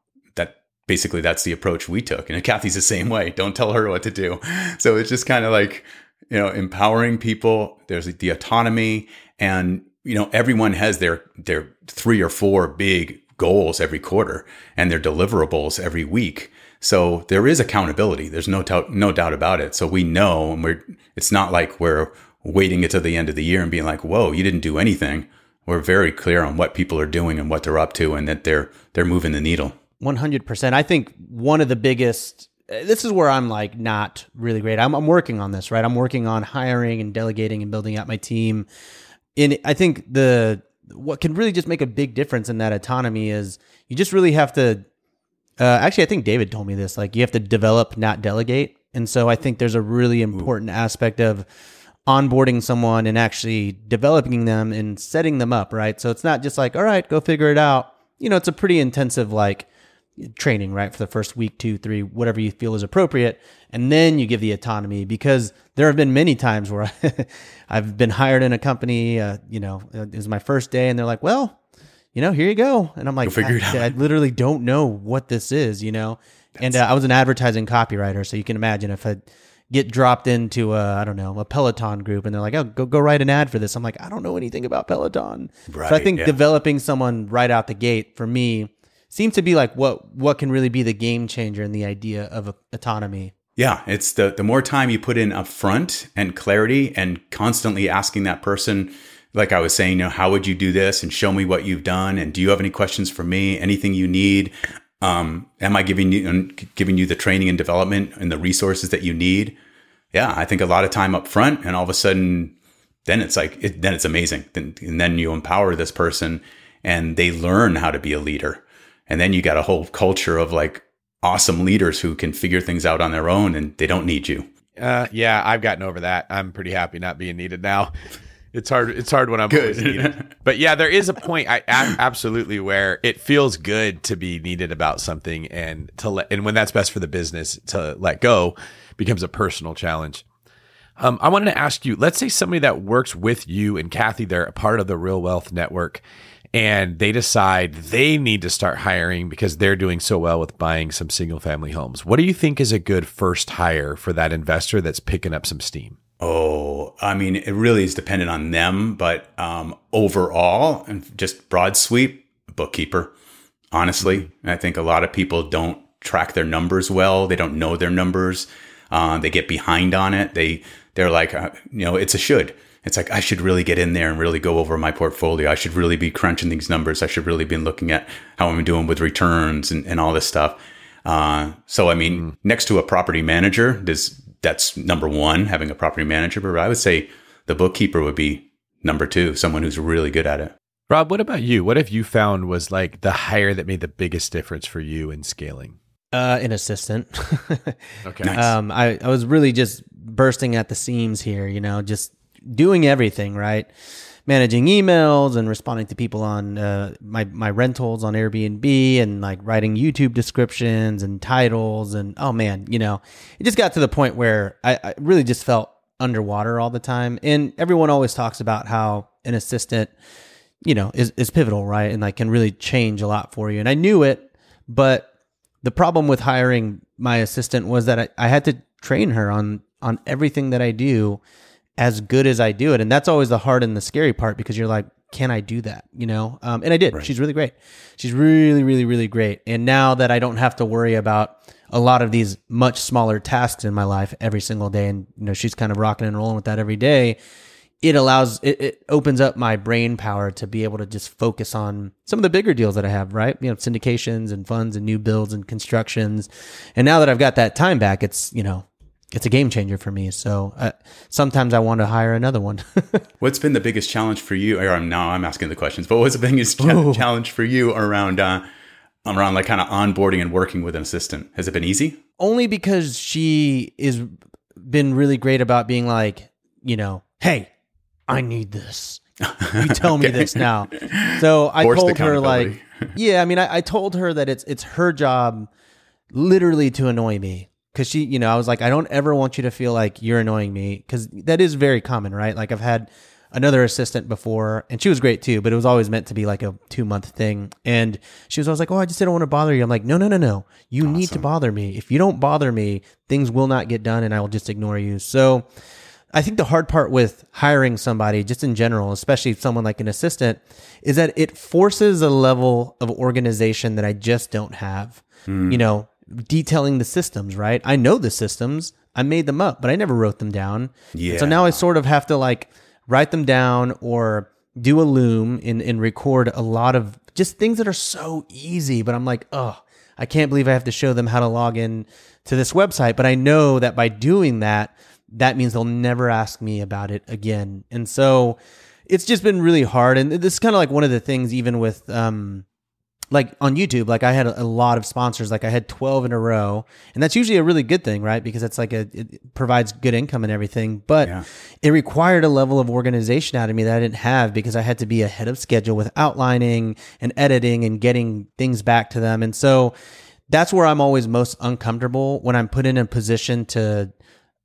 basically that's the approach we took. And *laughs* Kathy's the same way. Don't tell her what to do. So it's just kind of like, you know, empowering people. There's the autonomy and, you know, everyone has their, their three or four big goals every quarter and their deliverables every week. So there is accountability. There's no doubt, no doubt about it. So we know, and we're, it's not like we're waiting until the end of the year and being like, whoa, you didn't do anything. We're very clear on what people are doing and what they're up to and that they're, they're moving the needle. 100%. I think one of the biggest this is where I'm like not really great. I'm, I'm working on this, right? I'm working on hiring and delegating and building out my team. And I think the what can really just make a big difference in that autonomy is you just really have to. Uh, actually, I think David told me this. Like you have to develop, not delegate. And so I think there's a really important Ooh. aspect of onboarding someone and actually developing them and setting them up, right? So it's not just like, all right, go figure it out. You know, it's a pretty intensive like training, right? For the first week, two, three, whatever you feel is appropriate. And then you give the autonomy because there have been many times where *laughs* I've been hired in a company, uh, you know, it was my first day and they're like, well, you know, here you go. And I'm like, I, I, literally don't know what this is, you know? That's and uh, I was an advertising copywriter. So you can imagine if I get dropped into a, I don't know, a Peloton group and they're like, oh, go, go write an ad for this. I'm like, I don't know anything about Peloton. Right, so I think yeah. developing someone right out the gate for me, seems to be like what what can really be the game changer in the idea of autonomy. Yeah, it's the the more time you put in up front and clarity and constantly asking that person like I was saying, you know, how would you do this and show me what you've done and do you have any questions for me? Anything you need? Um, am I giving you giving you the training and development and the resources that you need? Yeah, I think a lot of time up front and all of a sudden then it's like it, then it's amazing. Then, and then you empower this person and they learn how to be a leader. And then you got a whole culture of like awesome leaders who can figure things out on their own and they don't need you. Uh, yeah, I've gotten over that. I'm pretty happy not being needed now. *laughs* It's hard. It's hard when I'm good. always needed. *laughs* But yeah, there is a point. I absolutely where it feels good to be needed about something, and to let, and when that's best for the business, to let go becomes a personal challenge. Um, I wanted to ask you. Let's say somebody that works with you and Kathy, they're a part of the Real Wealth Network, and they decide they need to start hiring because they're doing so well with buying some single family homes. What do you think is a good first hire for that investor that's picking up some steam? Oh, I mean, it really is dependent on them, but um, overall, and just broad sweep, bookkeeper. Honestly, mm-hmm. I think a lot of people don't track their numbers well. They don't know their numbers. Uh, they get behind on it. They they're like, uh, you know, it's a should it's like I should really get in there and really go over my portfolio. I should really be crunching these numbers. I should really be looking at how I'm doing with returns and, and all this stuff. Uh, so I mean, next to a property manager, this that's number one, having a property manager. But I would say the bookkeeper would be number two, someone who's really good at it. Rob, what about you? What have you found was like the hire that made the biggest difference for you in scaling? Uh, an assistant. *laughs* okay. Nice. Um, I, I was really just bursting at the seams here, you know, just doing everything right managing emails and responding to people on uh, my my rentals on Airbnb and like writing YouTube descriptions and titles and oh man, you know, it just got to the point where I, I really just felt underwater all the time. And everyone always talks about how an assistant, you know, is, is pivotal, right? And like can really change a lot for you. And I knew it, but the problem with hiring my assistant was that I, I had to train her on on everything that I do as good as I do it. And that's always the hard and the scary part because you're like, can I do that? You know? Um, and I did. She's really great. She's really, really, really great. And now that I don't have to worry about a lot of these much smaller tasks in my life every single day, and you know, she's kind of rocking and rolling with that every day. It allows it, it opens up my brain power to be able to just focus on some of the bigger deals that I have, right? You know, syndications and funds and new builds and constructions. And now that I've got that time back, it's, you know, it's a game changer for me. So uh, sometimes I want to hire another one. *laughs* What's been the biggest challenge for you? Or now I'm asking the questions, but what's the biggest cha- challenge for you around uh, around like kind of onboarding and working with an assistant? Has it been easy? Only because she is been really great about being like, you know, hey, I need this. You tell me *laughs* this now. So I Forced told her like, *laughs* yeah, I mean, I, I told her that it's it's her job, literally to annoy me. Cause she, you know, I was like, I don't ever want you to feel like you're annoying me. Cause that is very common, right? Like I've had another assistant before and she was great too, but it was always meant to be like a two month thing. And she was always like, Oh, I just didn't want to bother you. I'm like, no, no, no, no. You need to bother me. If you don't bother me, things will not get done and I will just ignore you. So I think the hard part with hiring somebody, just in general, especially someone like an assistant, is that it forces a level of organization that I just don't have. Mm. You know, detailing the systems, right? I know the systems, I made them up, but I never wrote them down. And So now I sort of have to like write them down or do a loom and, and record a lot of just things that are so easy, but I'm like, oh, I can't believe I have to show them how to log in to this website. But I know that by doing that, that means they'll never ask me about it again. And so it's just been really hard. And this is kind of like one of the things, even with, um, like on YouTube, like I had a, a lot of sponsors, like I had 12 in a row. And that's usually a really good thing, right? Because it's like a, it provides good income and everything. But Yeah. it required a level of organization out of me that I didn't have because I had to be ahead of schedule with outlining and editing and getting things back to them. And so that's where I'm always most uncomfortable when I'm put in a position to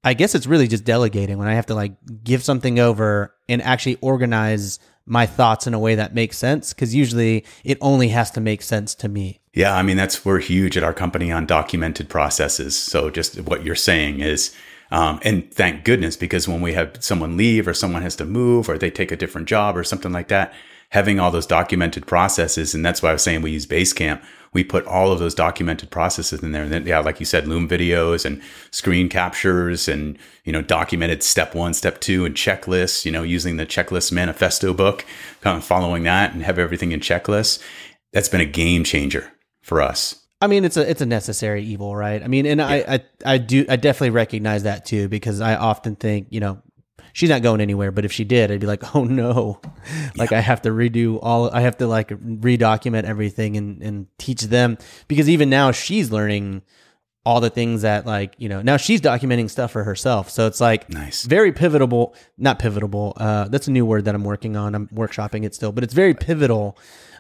I guess it's really just delegating when I have to like give something over and actually organize my thoughts in a way that makes sense because usually it only has to make sense to me. Yeah, I mean that's we're huge at our company on documented processes. So just what you're saying is, um, and thank goodness because when we have someone leave or someone has to move or they take a different job or something like that, having all those documented processes, and that's why I was saying we use Basecamp. We put all of those documented processes in there, and then yeah, like you said, Loom videos and screen captures, and you know, documented step one, step two, and checklists. You know, using the checklist manifesto book, kind of following that, and have everything in checklists. That's been a game changer for us. I mean, it's a it's a necessary evil, right? I mean, and I, I I do I definitely recognize that too because I often think you know she's not going anywhere, but if she did, I'd be like, oh no, like I have to redo all, I have to like redocument everything and and teach them. Because even now she's learning all the things that like you know now she's documenting stuff for herself. So it's like Nice. very pivotal not pivotal uh that's a new word that i'm working on. I'm workshopping it still but it's very pivotal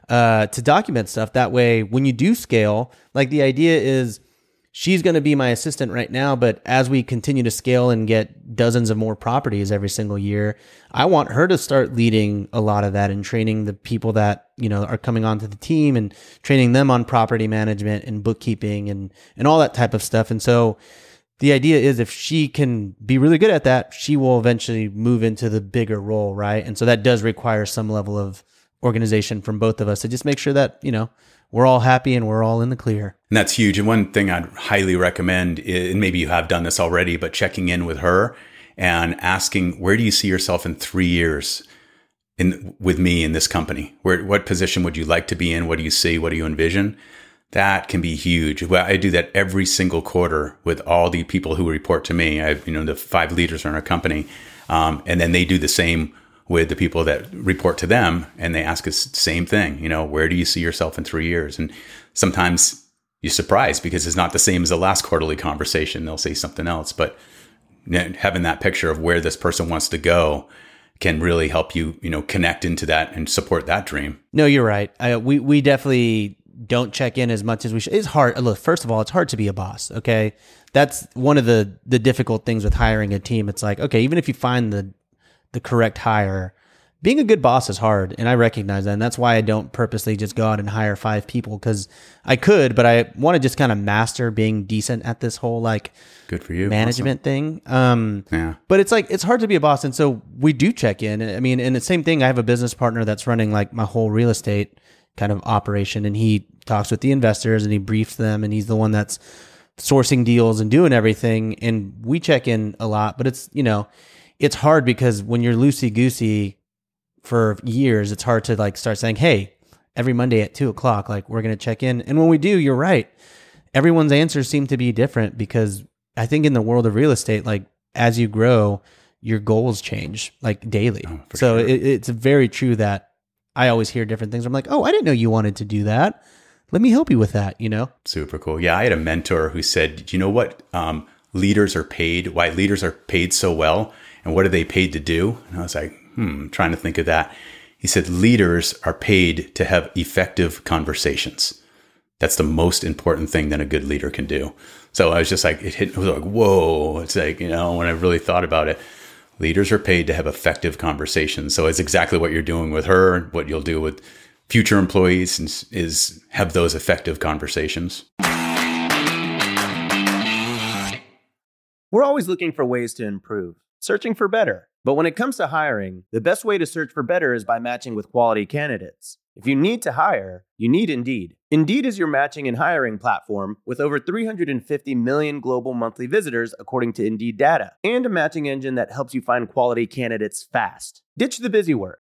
uh to document stuff. That way when you do scale like the idea is she's going to be my assistant right now but as we continue to scale and get dozens of more properties every single year i want her to start leading a lot of that and training the people that you know are coming onto the team and training them on property management and bookkeeping and and all that type of stuff. And so the idea is if she can be really good at that she will eventually move into the bigger role right? And so that does require some level of organization from both of us to just make sure that you know we're all happy and we're all in the clear And that's huge. And one thing I'd highly recommend, and maybe you have done this already, but checking in with her and asking, where do you see yourself in three years in with me in this company? Where what position would you like to be in? What do you see? What do you envision? That can be huge. Well, I do that every single quarter with all the people who report to me. I, have you know, the five leaders in our company, um, and then they do the same with the people that report to them, and they ask us the same thing. You know, where do you see yourself in three years? And sometimes you're surprised because it's not the same as the last quarterly conversation. They'll say something else, but having that picture of where this person wants to go can really help you, you know, connect into that and support that dream. No, you're right. We we definitely don't check in as much as we should. It's hard. Look, first of all, it's hard to be a boss. Okay, that's one of the the difficult things with hiring a team. It's like okay, even if you find the the correct hire, being a good boss is hard, and I recognize that. And that's why I don't purposely just go out and hire five people because I could, but I want to just kind of master being decent at this whole like Good for you. management thing. Um, Yeah. but it's like it's hard to be a boss, and so we do check in. I mean, and the same thing. I have a business partner that's running like my whole real estate kind of operation, and he talks with the investors and he briefs them, and he's the one that's sourcing deals and doing everything. And we check in a lot, but it's you know, it's hard because when you're loosey goosey for years, it's hard to like start saying, hey. Every Monday at two o'clock, like we're gonna check in, and when we do, you're right everyone's answers seem to be different because I think in the world of real estate, like as you grow, your goals change like daily. Oh, so sure. it, it's very true that I always hear different things. I'm like, oh, I didn't know you wanted to do that. Let me help you with that. You know? Super cool. Yeah, I had a mentor who said, "Do you know what um, leaders are paid? Why leaders are paid so well, and what are they paid to do?" And I was like, "Hmm, trying to think of that." He said, "Leaders are paid to have effective conversations. That's the most important thing that a good leader can do." So I was just like, it hit. It was like, "Whoa!" It's like you know, when I really thought about it, leaders are paid to have effective conversations. So it's exactly what you're doing with her. What you'll do with future employees is, is have those effective conversations. We're always looking for ways to improve, searching for better. But when it comes to hiring, the best way to search for better is by matching with quality candidates. If you need to hire, you need Indeed. Indeed is your matching and hiring platform with over 350 million global monthly visitors, according to Indeed data, and a matching engine that helps you find quality candidates fast. Ditch the busy work.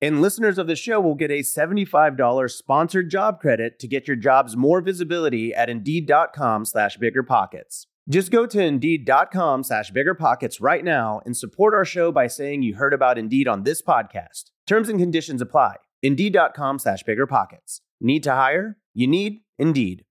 And listeners of the show will get a $75 sponsored job credit to get your jobs more visibility at Indeed.com slash BiggerPockets. Just go to Indeed.com slash BiggerPockets right now and support our show by saying you heard about Indeed on this podcast. Terms and conditions apply. Indeed.com slash BiggerPockets. Need to hire? You need Indeed.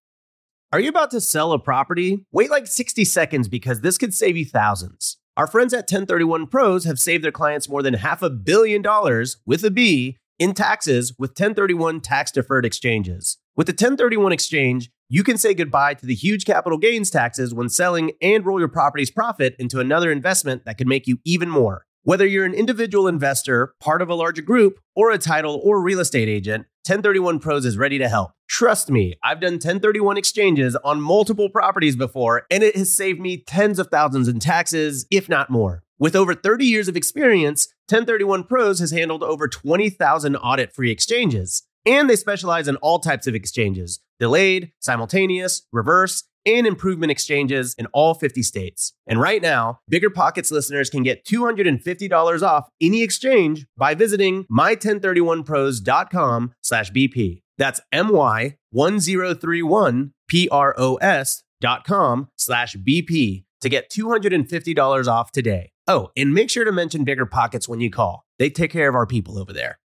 Are you about to sell a property? Wait like 60 seconds because this could save you thousands. Our friends at 1031 Pros have saved their clients more than half a billion dollars with a B in taxes with 1031 tax deferred exchanges. With the 1031 exchange, you can say goodbye to the huge capital gains taxes when selling and roll your property's profit into another investment that could make you even more. Whether you're an individual investor, part of a larger group, or a title or real estate agent, 1031 Pros is ready to help. Trust me, I've done 1031 exchanges on multiple properties before, and it has saved me tens of thousands in taxes, if not more. With over 30 years of experience, 1031 Pros has handled over 20,000 audit free exchanges. And they specialize in all types of exchanges delayed, simultaneous, reverse, and improvement exchanges in all 50 states. And right now, Bigger Pockets listeners can get $250 off any exchange by visiting my1031pros.com slash BP. That's my1031pros dot com slash BP oh to get $250 off today. Oh, and make sure to mention Bigger Pockets when you call. They take care of our people over there.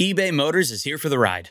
eBay Motors is here for the ride.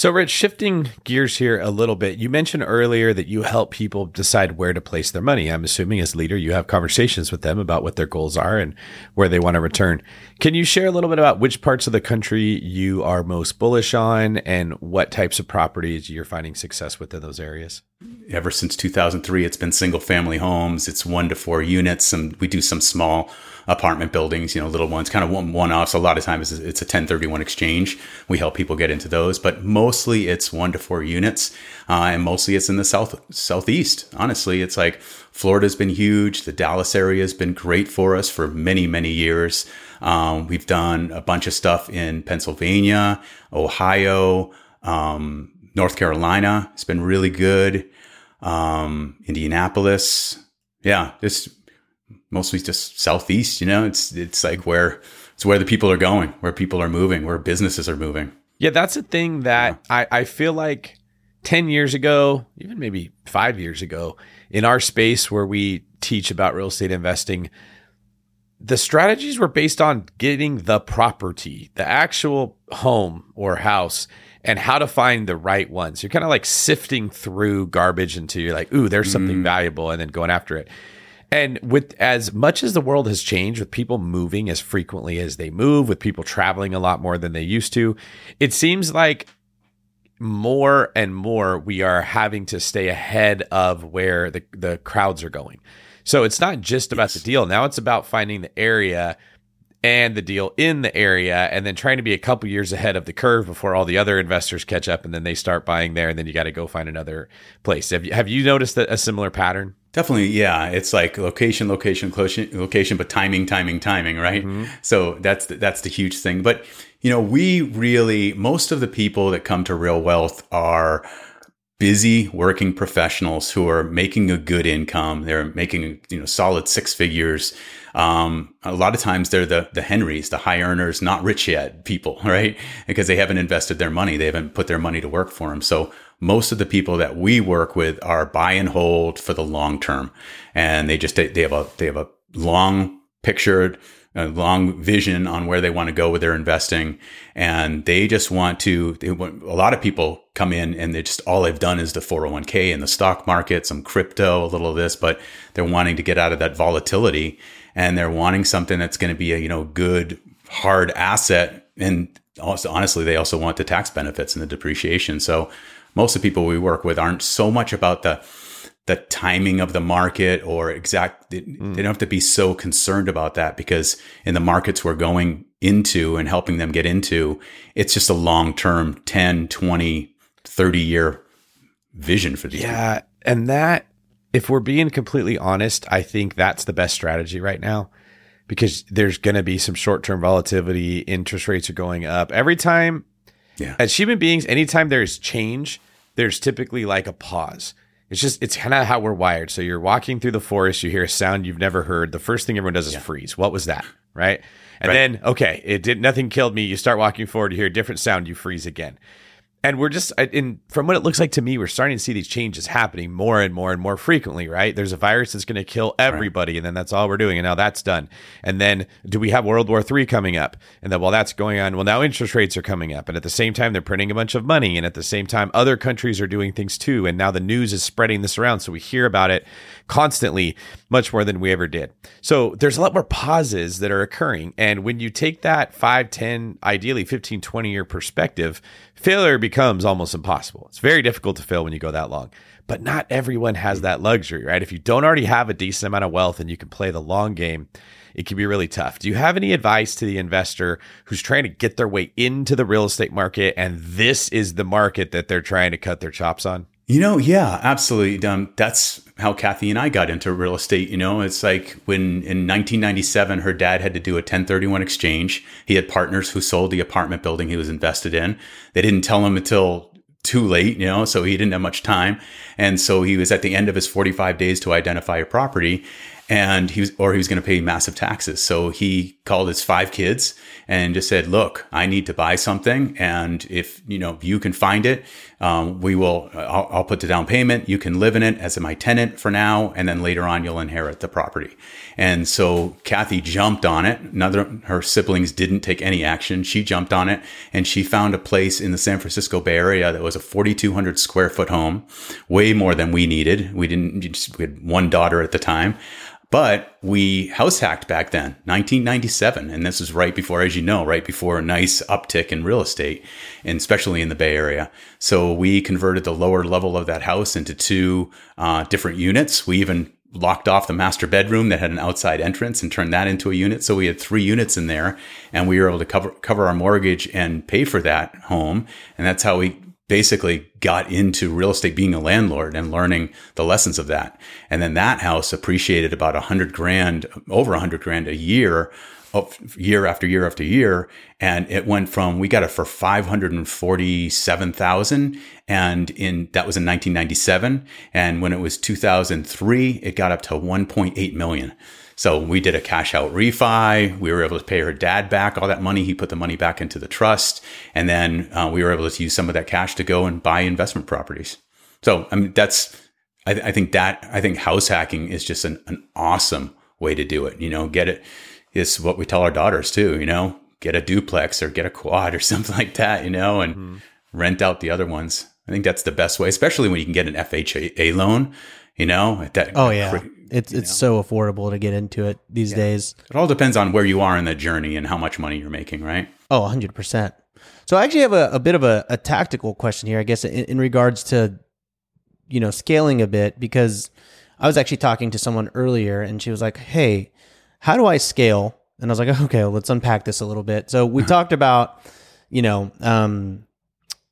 So, Rich, shifting gears here a little bit, you mentioned earlier that you help people decide where to place their money. I'm assuming as leader, you have conversations with them about what their goals are and where they want to return. Can you share a little bit about which parts of the country you are most bullish on and what types of properties you're finding success with in those areas? Ever since 2003, it's been single family homes. It's one to four units. Some we do some small apartment buildings, you know, little ones, kind of one, one offs. A lot of times it's a 1031 exchange. We help people get into those, but mostly it's one to four units. Uh, and mostly it's in the south, southeast. Honestly, it's like Florida's been huge. The Dallas area has been great for us for many, many years. Um, we've done a bunch of stuff in Pennsylvania, Ohio, um, North Carolina. It's been really good. Um, Indianapolis. Yeah, just mostly just southeast. You know, it's it's like where it's where the people are going, where people are moving, where businesses are moving. Yeah, that's a thing that yeah. I, I feel like 10 years ago, even maybe five years ago, in our space where we teach about real estate investing, the strategies were based on getting the property, the actual home or house, and how to find the right ones. You're kind of like sifting through garbage until you're like, ooh, there's something mm. valuable, and then going after it. And with as much as the world has changed, with people moving as frequently as they move, with people traveling a lot more than they used to, it seems like more and more we are having to stay ahead of where the, the crowds are going. So it's not just about the deal. Now it's about finding the area and the deal in the area and then trying to be a couple years ahead of the curve before all the other investors catch up and then they start buying there and then you got to go find another place. Have you, have you noticed a similar pattern? Definitely, yeah. It's like location, location, location, but timing, timing, timing, right? Mm-hmm. So that's the, that's the huge thing. But you know, we really most of the people that come to Real Wealth are busy working professionals who are making a good income. They're making you know solid six figures. Um, a lot of times they're the the Henrys, the high earners, not rich yet people, *laughs* right? Because they haven't invested their money, they haven't put their money to work for them. So most of the people that we work with are buy and hold for the long term, and they just they have a they have a long pictured a long vision on where they want to go with their investing. And they just want to they want, a lot of people come in and they just all they've done is the 401k and the stock market some crypto a little of this but they're wanting to get out of that volatility and they're wanting something that's going to be a you know good hard asset. And also honestly they also want the tax benefits and the depreciation. So most of the people we work with aren't so much about the the timing of the market or exact they, mm. they don't have to be so concerned about that because in the markets we're going into and helping them get into it's just a long-term 10 20 30 year vision for these yeah people. and that if we're being completely honest i think that's the best strategy right now because there's going to be some short-term volatility interest rates are going up every time yeah. As human beings, anytime there's change, there's typically like a pause. It's just it's kind of how we're wired. So you're walking through the forest, you hear a sound you've never heard. The first thing everyone does is yeah. freeze. What was that? Right? And right. then okay, it did nothing killed me. You start walking forward, you hear a different sound, you freeze again and we're just in from what it looks like to me we're starting to see these changes happening more and more and more frequently right? There's a virus that's going to kill everybody right. and then that's all we're doing and now that's done. And then do we have world war iii coming up? And then while that's going on. Well now interest rates are coming up and at the same time they're printing a bunch of money and at the same time other countries are doing things too and now the news is spreading this around so we hear about it constantly much more than we ever did so there's a lot more pauses that are occurring and when you take that 5 10 ideally 15 20 year perspective failure becomes almost impossible. It's very difficult to fail when you go that long. But not everyone has that luxury, right? If you don't already have a decent amount of wealth and you can play the long game, it can be really tough. Do you have any advice to the investor who's trying to get their way into the real estate market and this is the market that they're trying to cut their chops on? You know, yeah, absolutely. Um, that's how Kathy and I got into real estate. You know, it's like when in 1997, her dad had to do a 1031 exchange. He had partners who sold the apartment building he was invested in. They didn't tell him until too late, you know, so he didn't have much time. And so he was at the end of his 45 days to identify a property. and he was, or he was going to pay massive taxes. So he called his five kids and just said, "Look, I need to buy something, and if you know you can find it, um, we will. I'll, I'll, put the down payment. You can live in it as my tenant for now, and then later on you'll inherit the property." And so Kathy jumped on it. Of her siblings didn't take any action. She jumped on it, and she found a place in the San Francisco Bay Area that was a 4,200 square foot home, way more than we needed. We didn't. We had one daughter at the time. But we house hacked back then, 1997. And this is right before, as you know, right before a nice uptick in real estate, and especially in the Bay Area. So we converted the lower level of that house into two uh, different units. We even locked off the master bedroom that had an outside entrance and turned that into a unit. So we had three units in there and we were able to cover, cover our mortgage and pay for that home. And that's how we basically got into real estate being a landlord and learning the lessons of that. And then that house appreciated about a hundred grand, over a hundred grand a year year after year after year. And it went from, we got it for 547,000. And in, that was in 1997. And when it was 2003, it got up to 1.8 million. So we did a cash out refi. We were able to pay her dad back all that money. He put the money back into the trust. And then uh, we were able to use some of that cash to go and buy investment properties. So, I mean, that's, I, I think that, I think house hacking is just an, an awesome way to do it. You know, get it is what we tell our daughters too, you know, get a duplex or get a quad or *laughs* something like that, you know, and mm-hmm. rent out the other ones. I think that's the best way, especially when you can get an FHA loan, you know, that, oh yeah. It's it's know? so affordable to get into it these yeah. days. It all depends on where you are in the journey and how much money you're making, right? Oh, 100%. So I actually have a, a bit of a, a, tactical question here, I guess, in, in regards to, you know, scaling a bit, because I was actually talking to someone earlier and she was like, hey, how do I scale? And I was like, *laughs* okay, well, let's unpack this a little bit. So we *laughs* talked about, you know, um,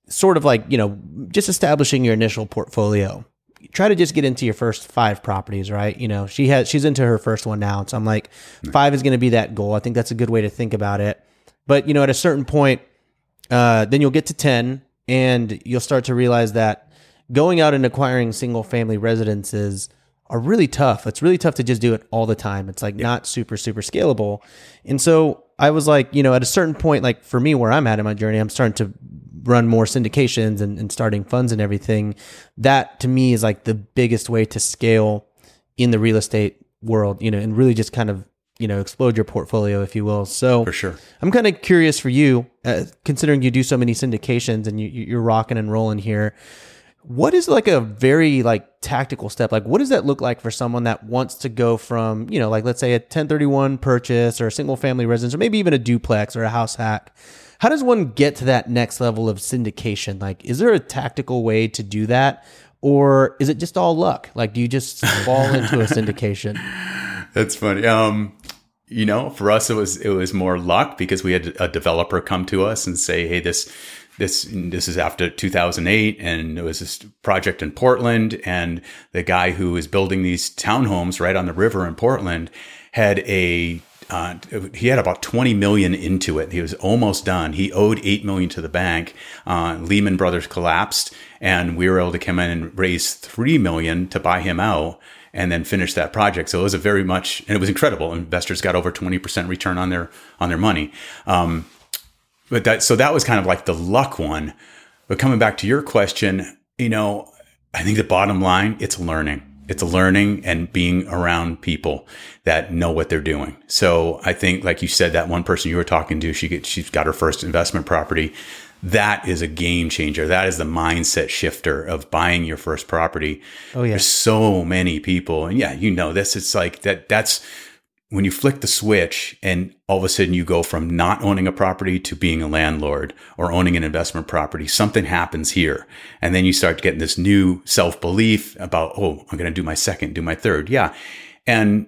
sort of like, you know, just establishing your initial portfolio try to just get into your first five properties, right? You know, she has she's into her first one now, so I'm like, five is going to be that goal. I think that's a good way to think about it. But you know, at a certain point, uh, then you'll get to ten, and you'll start to realize that going out and acquiring single family residences are really tough. It's really tough to just do it all the time. It's like yeah. not super super scalable, and so I was like, you know, at a certain point, like for me, where I'm at in my journey, I'm starting to run more syndications and, and starting funds and everything, that to me is like the biggest way to scale in the real estate world, you know, and really just kind of you know explode your portfolio if you will. So for sure. I'm kind of curious for you uh, considering you do so many syndications and you, you're rocking and rolling here what is like a very like tactical step? Like what does that look like for someone that wants to go from you know like let's say a 1031 purchase or a single family residence or maybe even a duplex or a house hack how does one get to that next level of syndication? Like, is there a tactical way to do that? Or is it just all luck? Like, do you just fall into a syndication? *laughs* That's funny. Um, you know, for us, it was it was more luck because we had a developer come to us and say, "Hey, this this this is after 2008 and it was this project in Portland and the guy who was building these townhomes right on the river in Portland had a uh, he had about 20 million into it. He was almost done. He owed 8 million to the bank. Uh, Lehman Brothers collapsed and we were able to come in and raise 3 million to buy him out and then finish that project. So it was a very much, and it was incredible. Investors got over 20% return on their, on their money. Um, but that, so that was kind of like the luck one. But coming back to your question, you know, I think the bottom line, it's learning it's learning and being around people that know what they're doing. So I think, like you said, that one person you were talking to, she get, she's got her first investment property. That is a game changer. That is the mindset shifter of buying your first property. Oh yeah. There's so many people, and yeah, you know this. It's like that. That's when you flick the switch and all of a sudden you go from not owning a property to being a landlord or owning an investment property, something happens here. And then you start getting this new self belief about, oh, I'm going to do my second, do my third. Yeah. And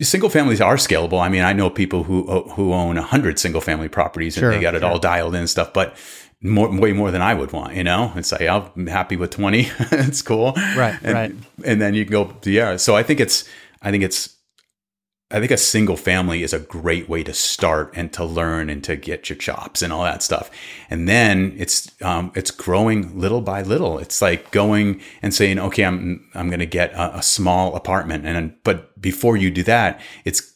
single families are scalable. I mean, I know people who, uh, who own a hundred single family properties and sure, they got it sure. all dialed in and stuff, but more, way more than I would want, you know, it's like, I'm happy with 20. *laughs* it's cool. Right. And, right. And then you can go, yeah. So I think it's, I think it's, I think a single family is a great way to start and to learn and to get your chops and all that stuff. And then it's um, it's growing little by little. It's like going and saying, okay, I'm I'm going to get a, a, small apartment, and but before you do that, it's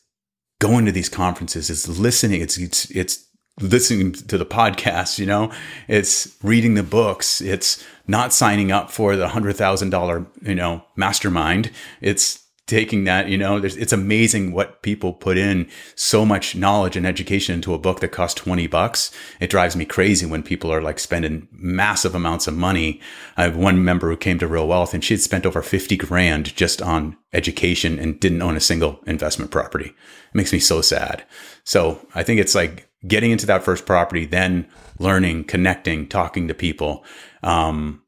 going to these conferences, it's listening, it's it's it's listening to the podcast, you know, it's reading the books, it's not signing up for the hundred thousand dollar, you know, mastermind. It's taking that, you know, it's amazing what people put in so much knowledge and education into a book that costs 20 bucks. It drives me crazy when people are like spending massive amounts of money. I have one member who came to Real Wealth and she had spent over 50 grand just on education and didn't own a single investment property. It makes me so sad. So I think it's like getting into that first property, then learning, connecting, talking to people. Um,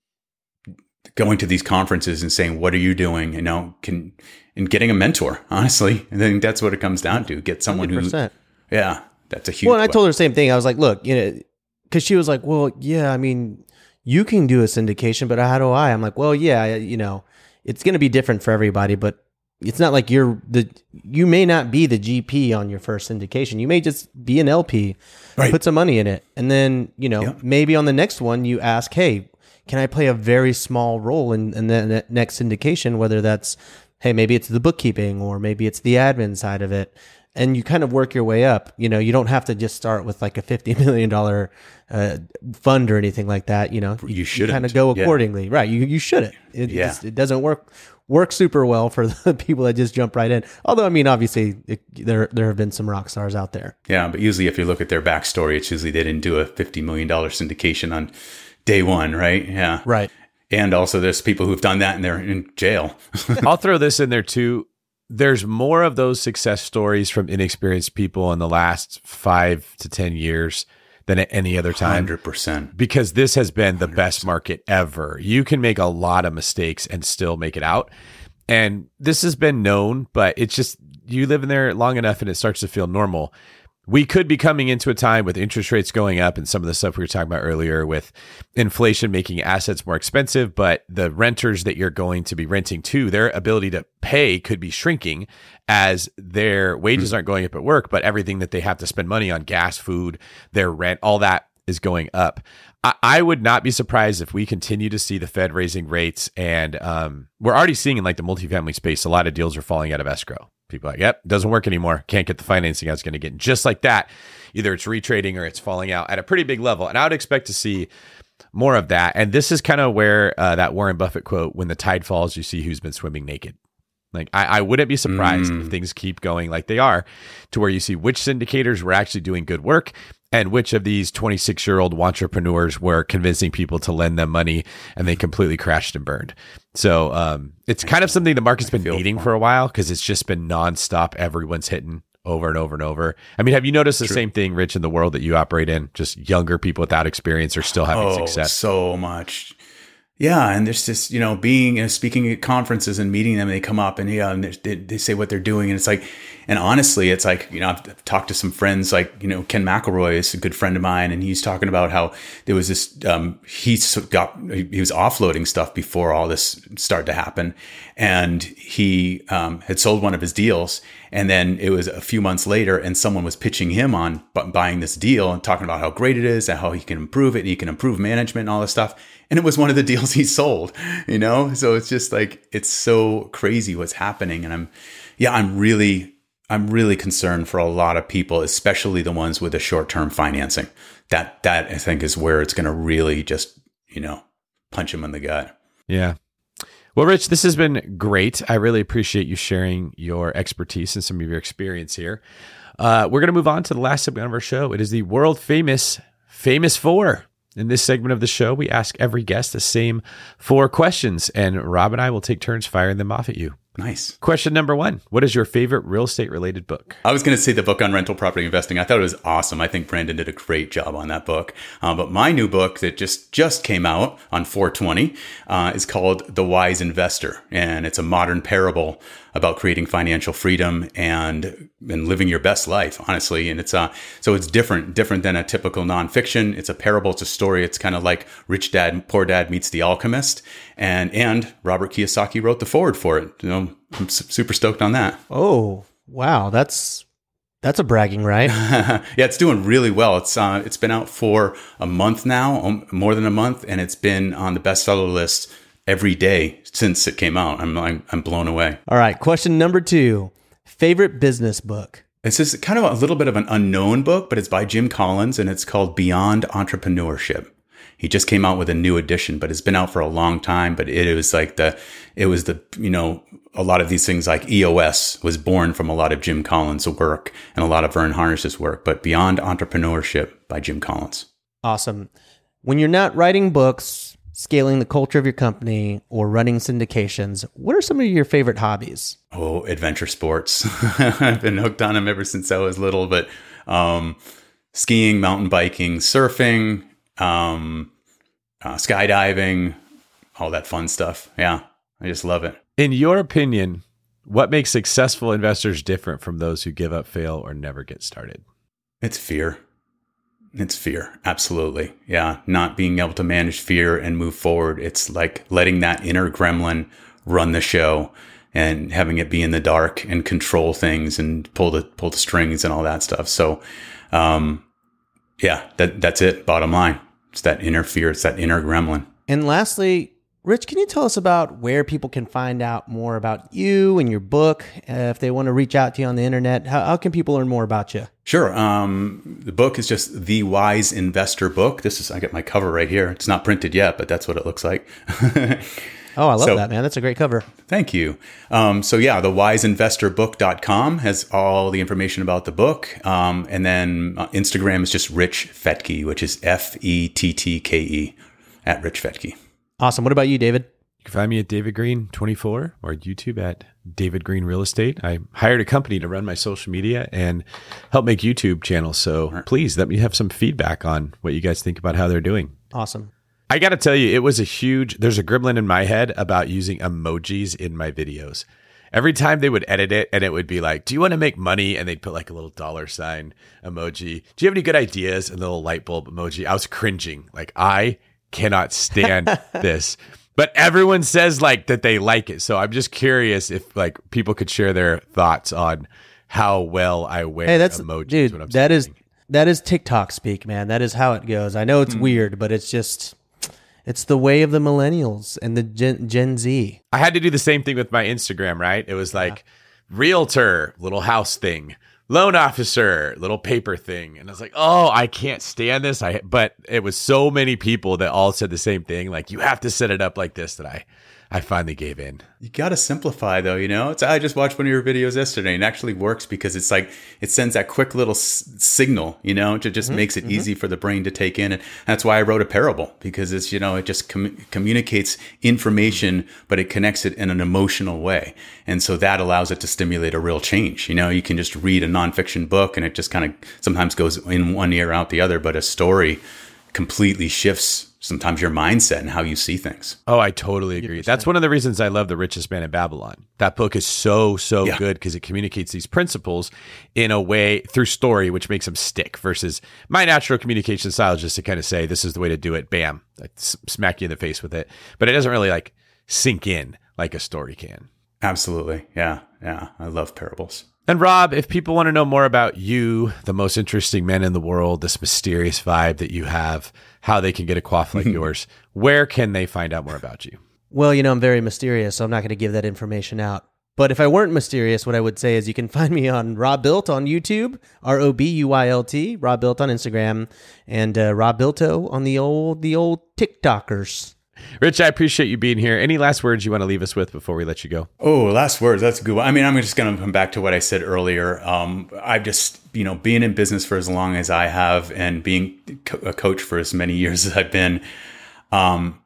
going to these conferences and saying, "What are you doing?" You know, can and getting a mentor. Honestly, I think that's what it comes down to. Get someone 100%. who, yeah, that's a huge. Well, and I told her the same thing. I was like, "Look, you know," because she was like, "Well, yeah, I mean, you can do a syndication, but how do I?" I'm like, "Well, yeah, you know, it's going to be different for everybody, but." It's not like you're the you may not be the GP on your first syndication. You may just be an LP, right. put some money in it, and then you know yep. maybe on the next one you ask, "Hey, can I play a very small role in, in the next syndication? Whether that's, hey, maybe it's the bookkeeping or maybe it's the admin side of it. And you kind of work your way up. You know, you don't have to just start with like a $50 *laughs* million uh, fund or anything like that. You know, you should kind of go accordingly. Yeah. Right. You, you shouldn't. It, yeah. Just, it doesn't work work super well for *laughs* the people that just jump right in. Although, I mean, obviously, it, there there have been some rock stars out there. Yeah, but usually, if you look at their backstory, it's usually they didn't do a fifty million dollar syndication on day one, right? Yeah. Right. And also, there's people who've done that and they're in jail. *laughs* I'll throw this in there too. There's more of those success stories from inexperienced people in the last five to 10 years than at any other time. 100%. Because this has been the 100%. best market ever. You can make a lot of mistakes and still make it out. And this has been known, but it's just you live in there long enough and it starts to feel normal we could be coming into a time with interest rates going up and some of the stuff we were talking about earlier with inflation making assets more expensive, but the renters that you're going to be renting to, their ability to pay could be shrinking as their wages mm-hmm. aren't going up at work, but everything that they have to spend money on gas, food, their rent, all that is going up. I, I would not be surprised if we continue to see the Fed raising rates, and um, we're already seeing in like the multifamily space, a lot of deals are falling out of escrow. People like, yep, doesn't work anymore. Can't get the financing I was going to get. just like that, either it's retrading or it's falling out at a pretty big level. And I would expect to see more of that. And this is kind of where uh, that Warren Buffett quote, when the tide falls, you see who's been swimming naked. Like I, I wouldn't be surprised mm. if things keep going like they are, to where you see which syndicators were actually doing good work and which of these 26 year old entrepreneurs were convincing people to lend them money and they completely crashed and burned. So um, it's kind of something the market's been needing for a while because it's just been nonstop. Everyone's hitting over and over and over. I mean, have you noticed the True. same thing, Rich, in the world that you operate in? Just younger people without experience are still having oh, success. So much. Yeah, and there's just you know being and speaking at conferences and meeting them, and they come up and yeah, and they, they say what they're doing, and it's like, and honestly, it's like you know I've talked to some friends like you know Ken McElroy is a good friend of mine, and he's talking about how there was this um, he got he was offloading stuff before all this started to happen, and he um, had sold one of his deals, and then it was a few months later, and someone was pitching him on buying this deal and talking about how great it is and how he can improve it, and he can improve management and all this stuff and it was one of the *laughs* deals he sold, you know? So it's just like, it's so crazy what's happening. And I'm, yeah, I'm really, I'm really concerned for a lot of people, especially the ones with the short term financing. That, that I think is where it's going to really just, you know, punch them in the gut. Yeah. Well, Rich, this has been great. I really appreciate you sharing your expertise and some of your experience here. Uh, we're going to move on to the last segment of our show. It is the world famous Famous Four. In this segment of the show, we ask every guest the same four questions, and Rob and I will take turns firing them off at you. Nice. Question number one What is your favorite real estate related book? I was going to say the book on rental property investing. I thought it was awesome. I think Brandon did a great job on that book. Uh, but my new book that just just came out on 420 uh, is called The Wise Investor, and it's a modern parable about creating financial freedom and and living your best life, honestly. And it's uh so it's different, different than a typical nonfiction. It's a parable, it's a story. It's kind of like Rich Dad Poor Dad meets The Alchemist, and and Robert Kiyosaki wrote the forward for it. You know, I'm super stoked on that. Oh wow, that's that's a bragging right. *laughs* yeah, it's doing really well. It's uh, it's been out for a month now, um, more than a month, and it's been on the bestseller list every day since it came out. I'm, I'm, I'm blown away. All right. Question number two favorite business book? This is kind of a little bit of an unknown book, but it's by Jim Collins and it's called Beyond Entrepreneurship. He just came out with a new edition, but it's been out for a long time. But it was like the, it was the, you know, a lot of these things like EOS was born from a lot of Jim Collins' work and a lot of Verne Harnish's work. But Beyond Entrepreneurship by Jim Collins. Awesome. When you're not writing books, scaling the culture of your company, or running syndications, what are some of your favorite hobbies? Oh, adventure sports. *laughs* I've been hooked on them ever since I was little, but um, skiing, mountain biking, surfing, um, uh, skydiving, all that fun stuff. Yeah, I just love it. In your opinion, what makes successful investors different from those who give up, fail, or never get started? It's fear. It's fear. Absolutely. Yeah. Not being able to manage fear and move forward. It's like letting that inner gremlin run the show and having it be in the dark and control things and pull the pull the strings and all that stuff. So um yeah, that that's it. Bottom line. It's that inner fear, it's that inner gremlin. And lastly, Rich, can you tell us about where people can find out more about you and your book? Uh, if they want to reach out to you on the internet, how, how can people learn more about you? Sure. Um, the book is just the Wise Investor book. This is I got my cover right here. It's not printed yet, but that's what it looks like. *laughs* oh, I love So- that, man. That's a great cover. Thank you. Um, so yeah, the wiseinvestorbook.com has all the information about the book. Um, and then uh, Instagram is just Rich Fettke, which is F E T T K E at Rich Fettke. Awesome. What about you, David? You can find me at David Greene 24 or YouTube at David Greene Real Estate. I hired a company to run my social media and help make YouTube channels. So please let me have some feedback on what you guys think about how they're doing. Awesome. I got to tell you, it was a huge, there's a gremlin in my head about using emojis in my videos. Every time they would edit it and it would be like, Do you want to make money? And they'd put like a little dollar sign emoji. Do you have any good ideas? And the little light bulb emoji. I was cringing. Like, I cannot stand this. But everyone says like that they like it. So I'm just curious if like people could share their thoughts on how well I wear Hey, that's emojis. dude. when I'm That is speaking. that is TikTok speak, man. That is how it goes. I know it's hmm. weird, but it's just it's the way of the millennials and the Gen, Gen Z. I had to do the same thing with my Instagram, right? It was like realtor, little house thing, loan officer, little paper thing. And I was like, oh, I can't stand this. I but it was so many people that all said the same thing. Like, you have to set it up like this that I I finally gave in. You got to simplify though, you know? It's I just watched one of your videos yesterday and it actually works because it's like it sends that quick little s- signal, you know, to just mm-hmm, makes it mm-hmm. easy for the brain to take in and that's why I wrote a parable because it's, you know, it just com- communicates information but it connects it in an emotional way. And so that allows it to stimulate a real change. You know, you can just read a nonfiction book and it just kind of sometimes goes in one ear out the other, but a story completely shifts sometimes your mindset and how you see things. Oh, I totally agree. That's one of the reasons I love The Richest Man in Babylon. That book is so, so Yeah. good because it communicates these principles in a way through story, which makes them stick versus my natural communication style is just to kind of say, this is the way to do it. Bam. I s- smack you in the face with it. But it doesn't really like sink in like a story can. Absolutely. Yeah. Yeah. I love parables. And Rob, if people want to know more about you, the most interesting man in the world, this mysterious vibe that you have, how they can get a quaff like *laughs* yours, where can they find out more about you? Well, you know, I'm very mysterious, so I'm not going to give that information out. But if I weren't mysterious, what I would say is you can *laughs* find me on Rob Built on YouTube, R O B U I L T, Rob Built on Instagram, and uh, Rob Builto on the old the old TikTokers. Rich, I appreciate you being here. Any last words you want to leave us with before we let you go? Oh, last words. That's a good one. I mean, I'm just going to come back to what I said earlier. Um, I've just, you know, being in business for as long as I have and being a coach for as many years as I've been, um,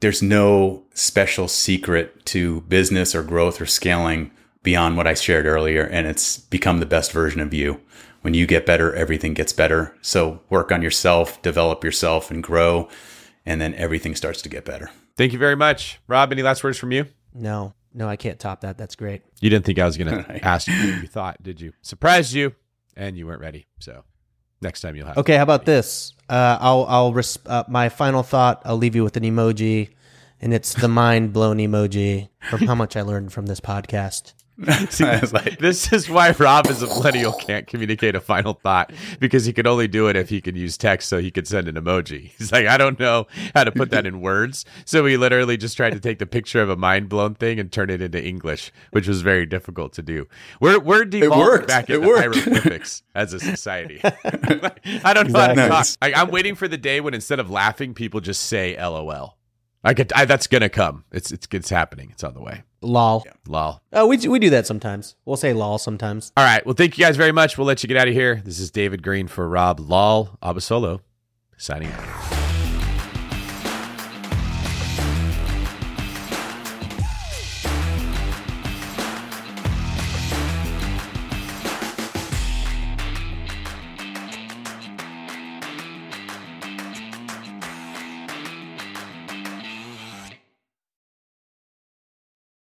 there's no special secret to business or growth or scaling beyond what I shared earlier. And it's become the best version of you. When you get better, everything gets better. So work on yourself, develop yourself, and grow. And then everything starts to get better. Thank you very much. Rob, any last words from you? No, no, I can't top that. That's great. You didn't think I was going *laughs* to ask you what you thought, did you? Surprised you, and you weren't ready. So next time you'll have. Okay, how about this? Uh, I'll I'll res- uh, my final thought. I'll leave you with an emoji, and it's the mind blown emoji from how much I learned from this podcast. *laughs* See, *laughs* I was like- this is why Rob as a millennial can't communicate a final thought because he could only do it if he could use text so he could send an emoji. *laughs* He's like, I don't know how to put that in words. So he literally just tried to take the picture of a mind blown thing and turn it into English, which was very difficult to do. We're we're devolving back into hieroglyphics as a society. I don't know how to talk. Like, I'm waiting for the day when instead of laughing, people just say LOL. I could, I, that's gonna come. It's it's it's happening. It's on the way. Lol. Lol. Oh, we, we do that sometimes. We'll say lol sometimes. All right. Well, thank you guys very much. We'll let you get out of here. This is David Greene for Rob Lal Abasolo signing out.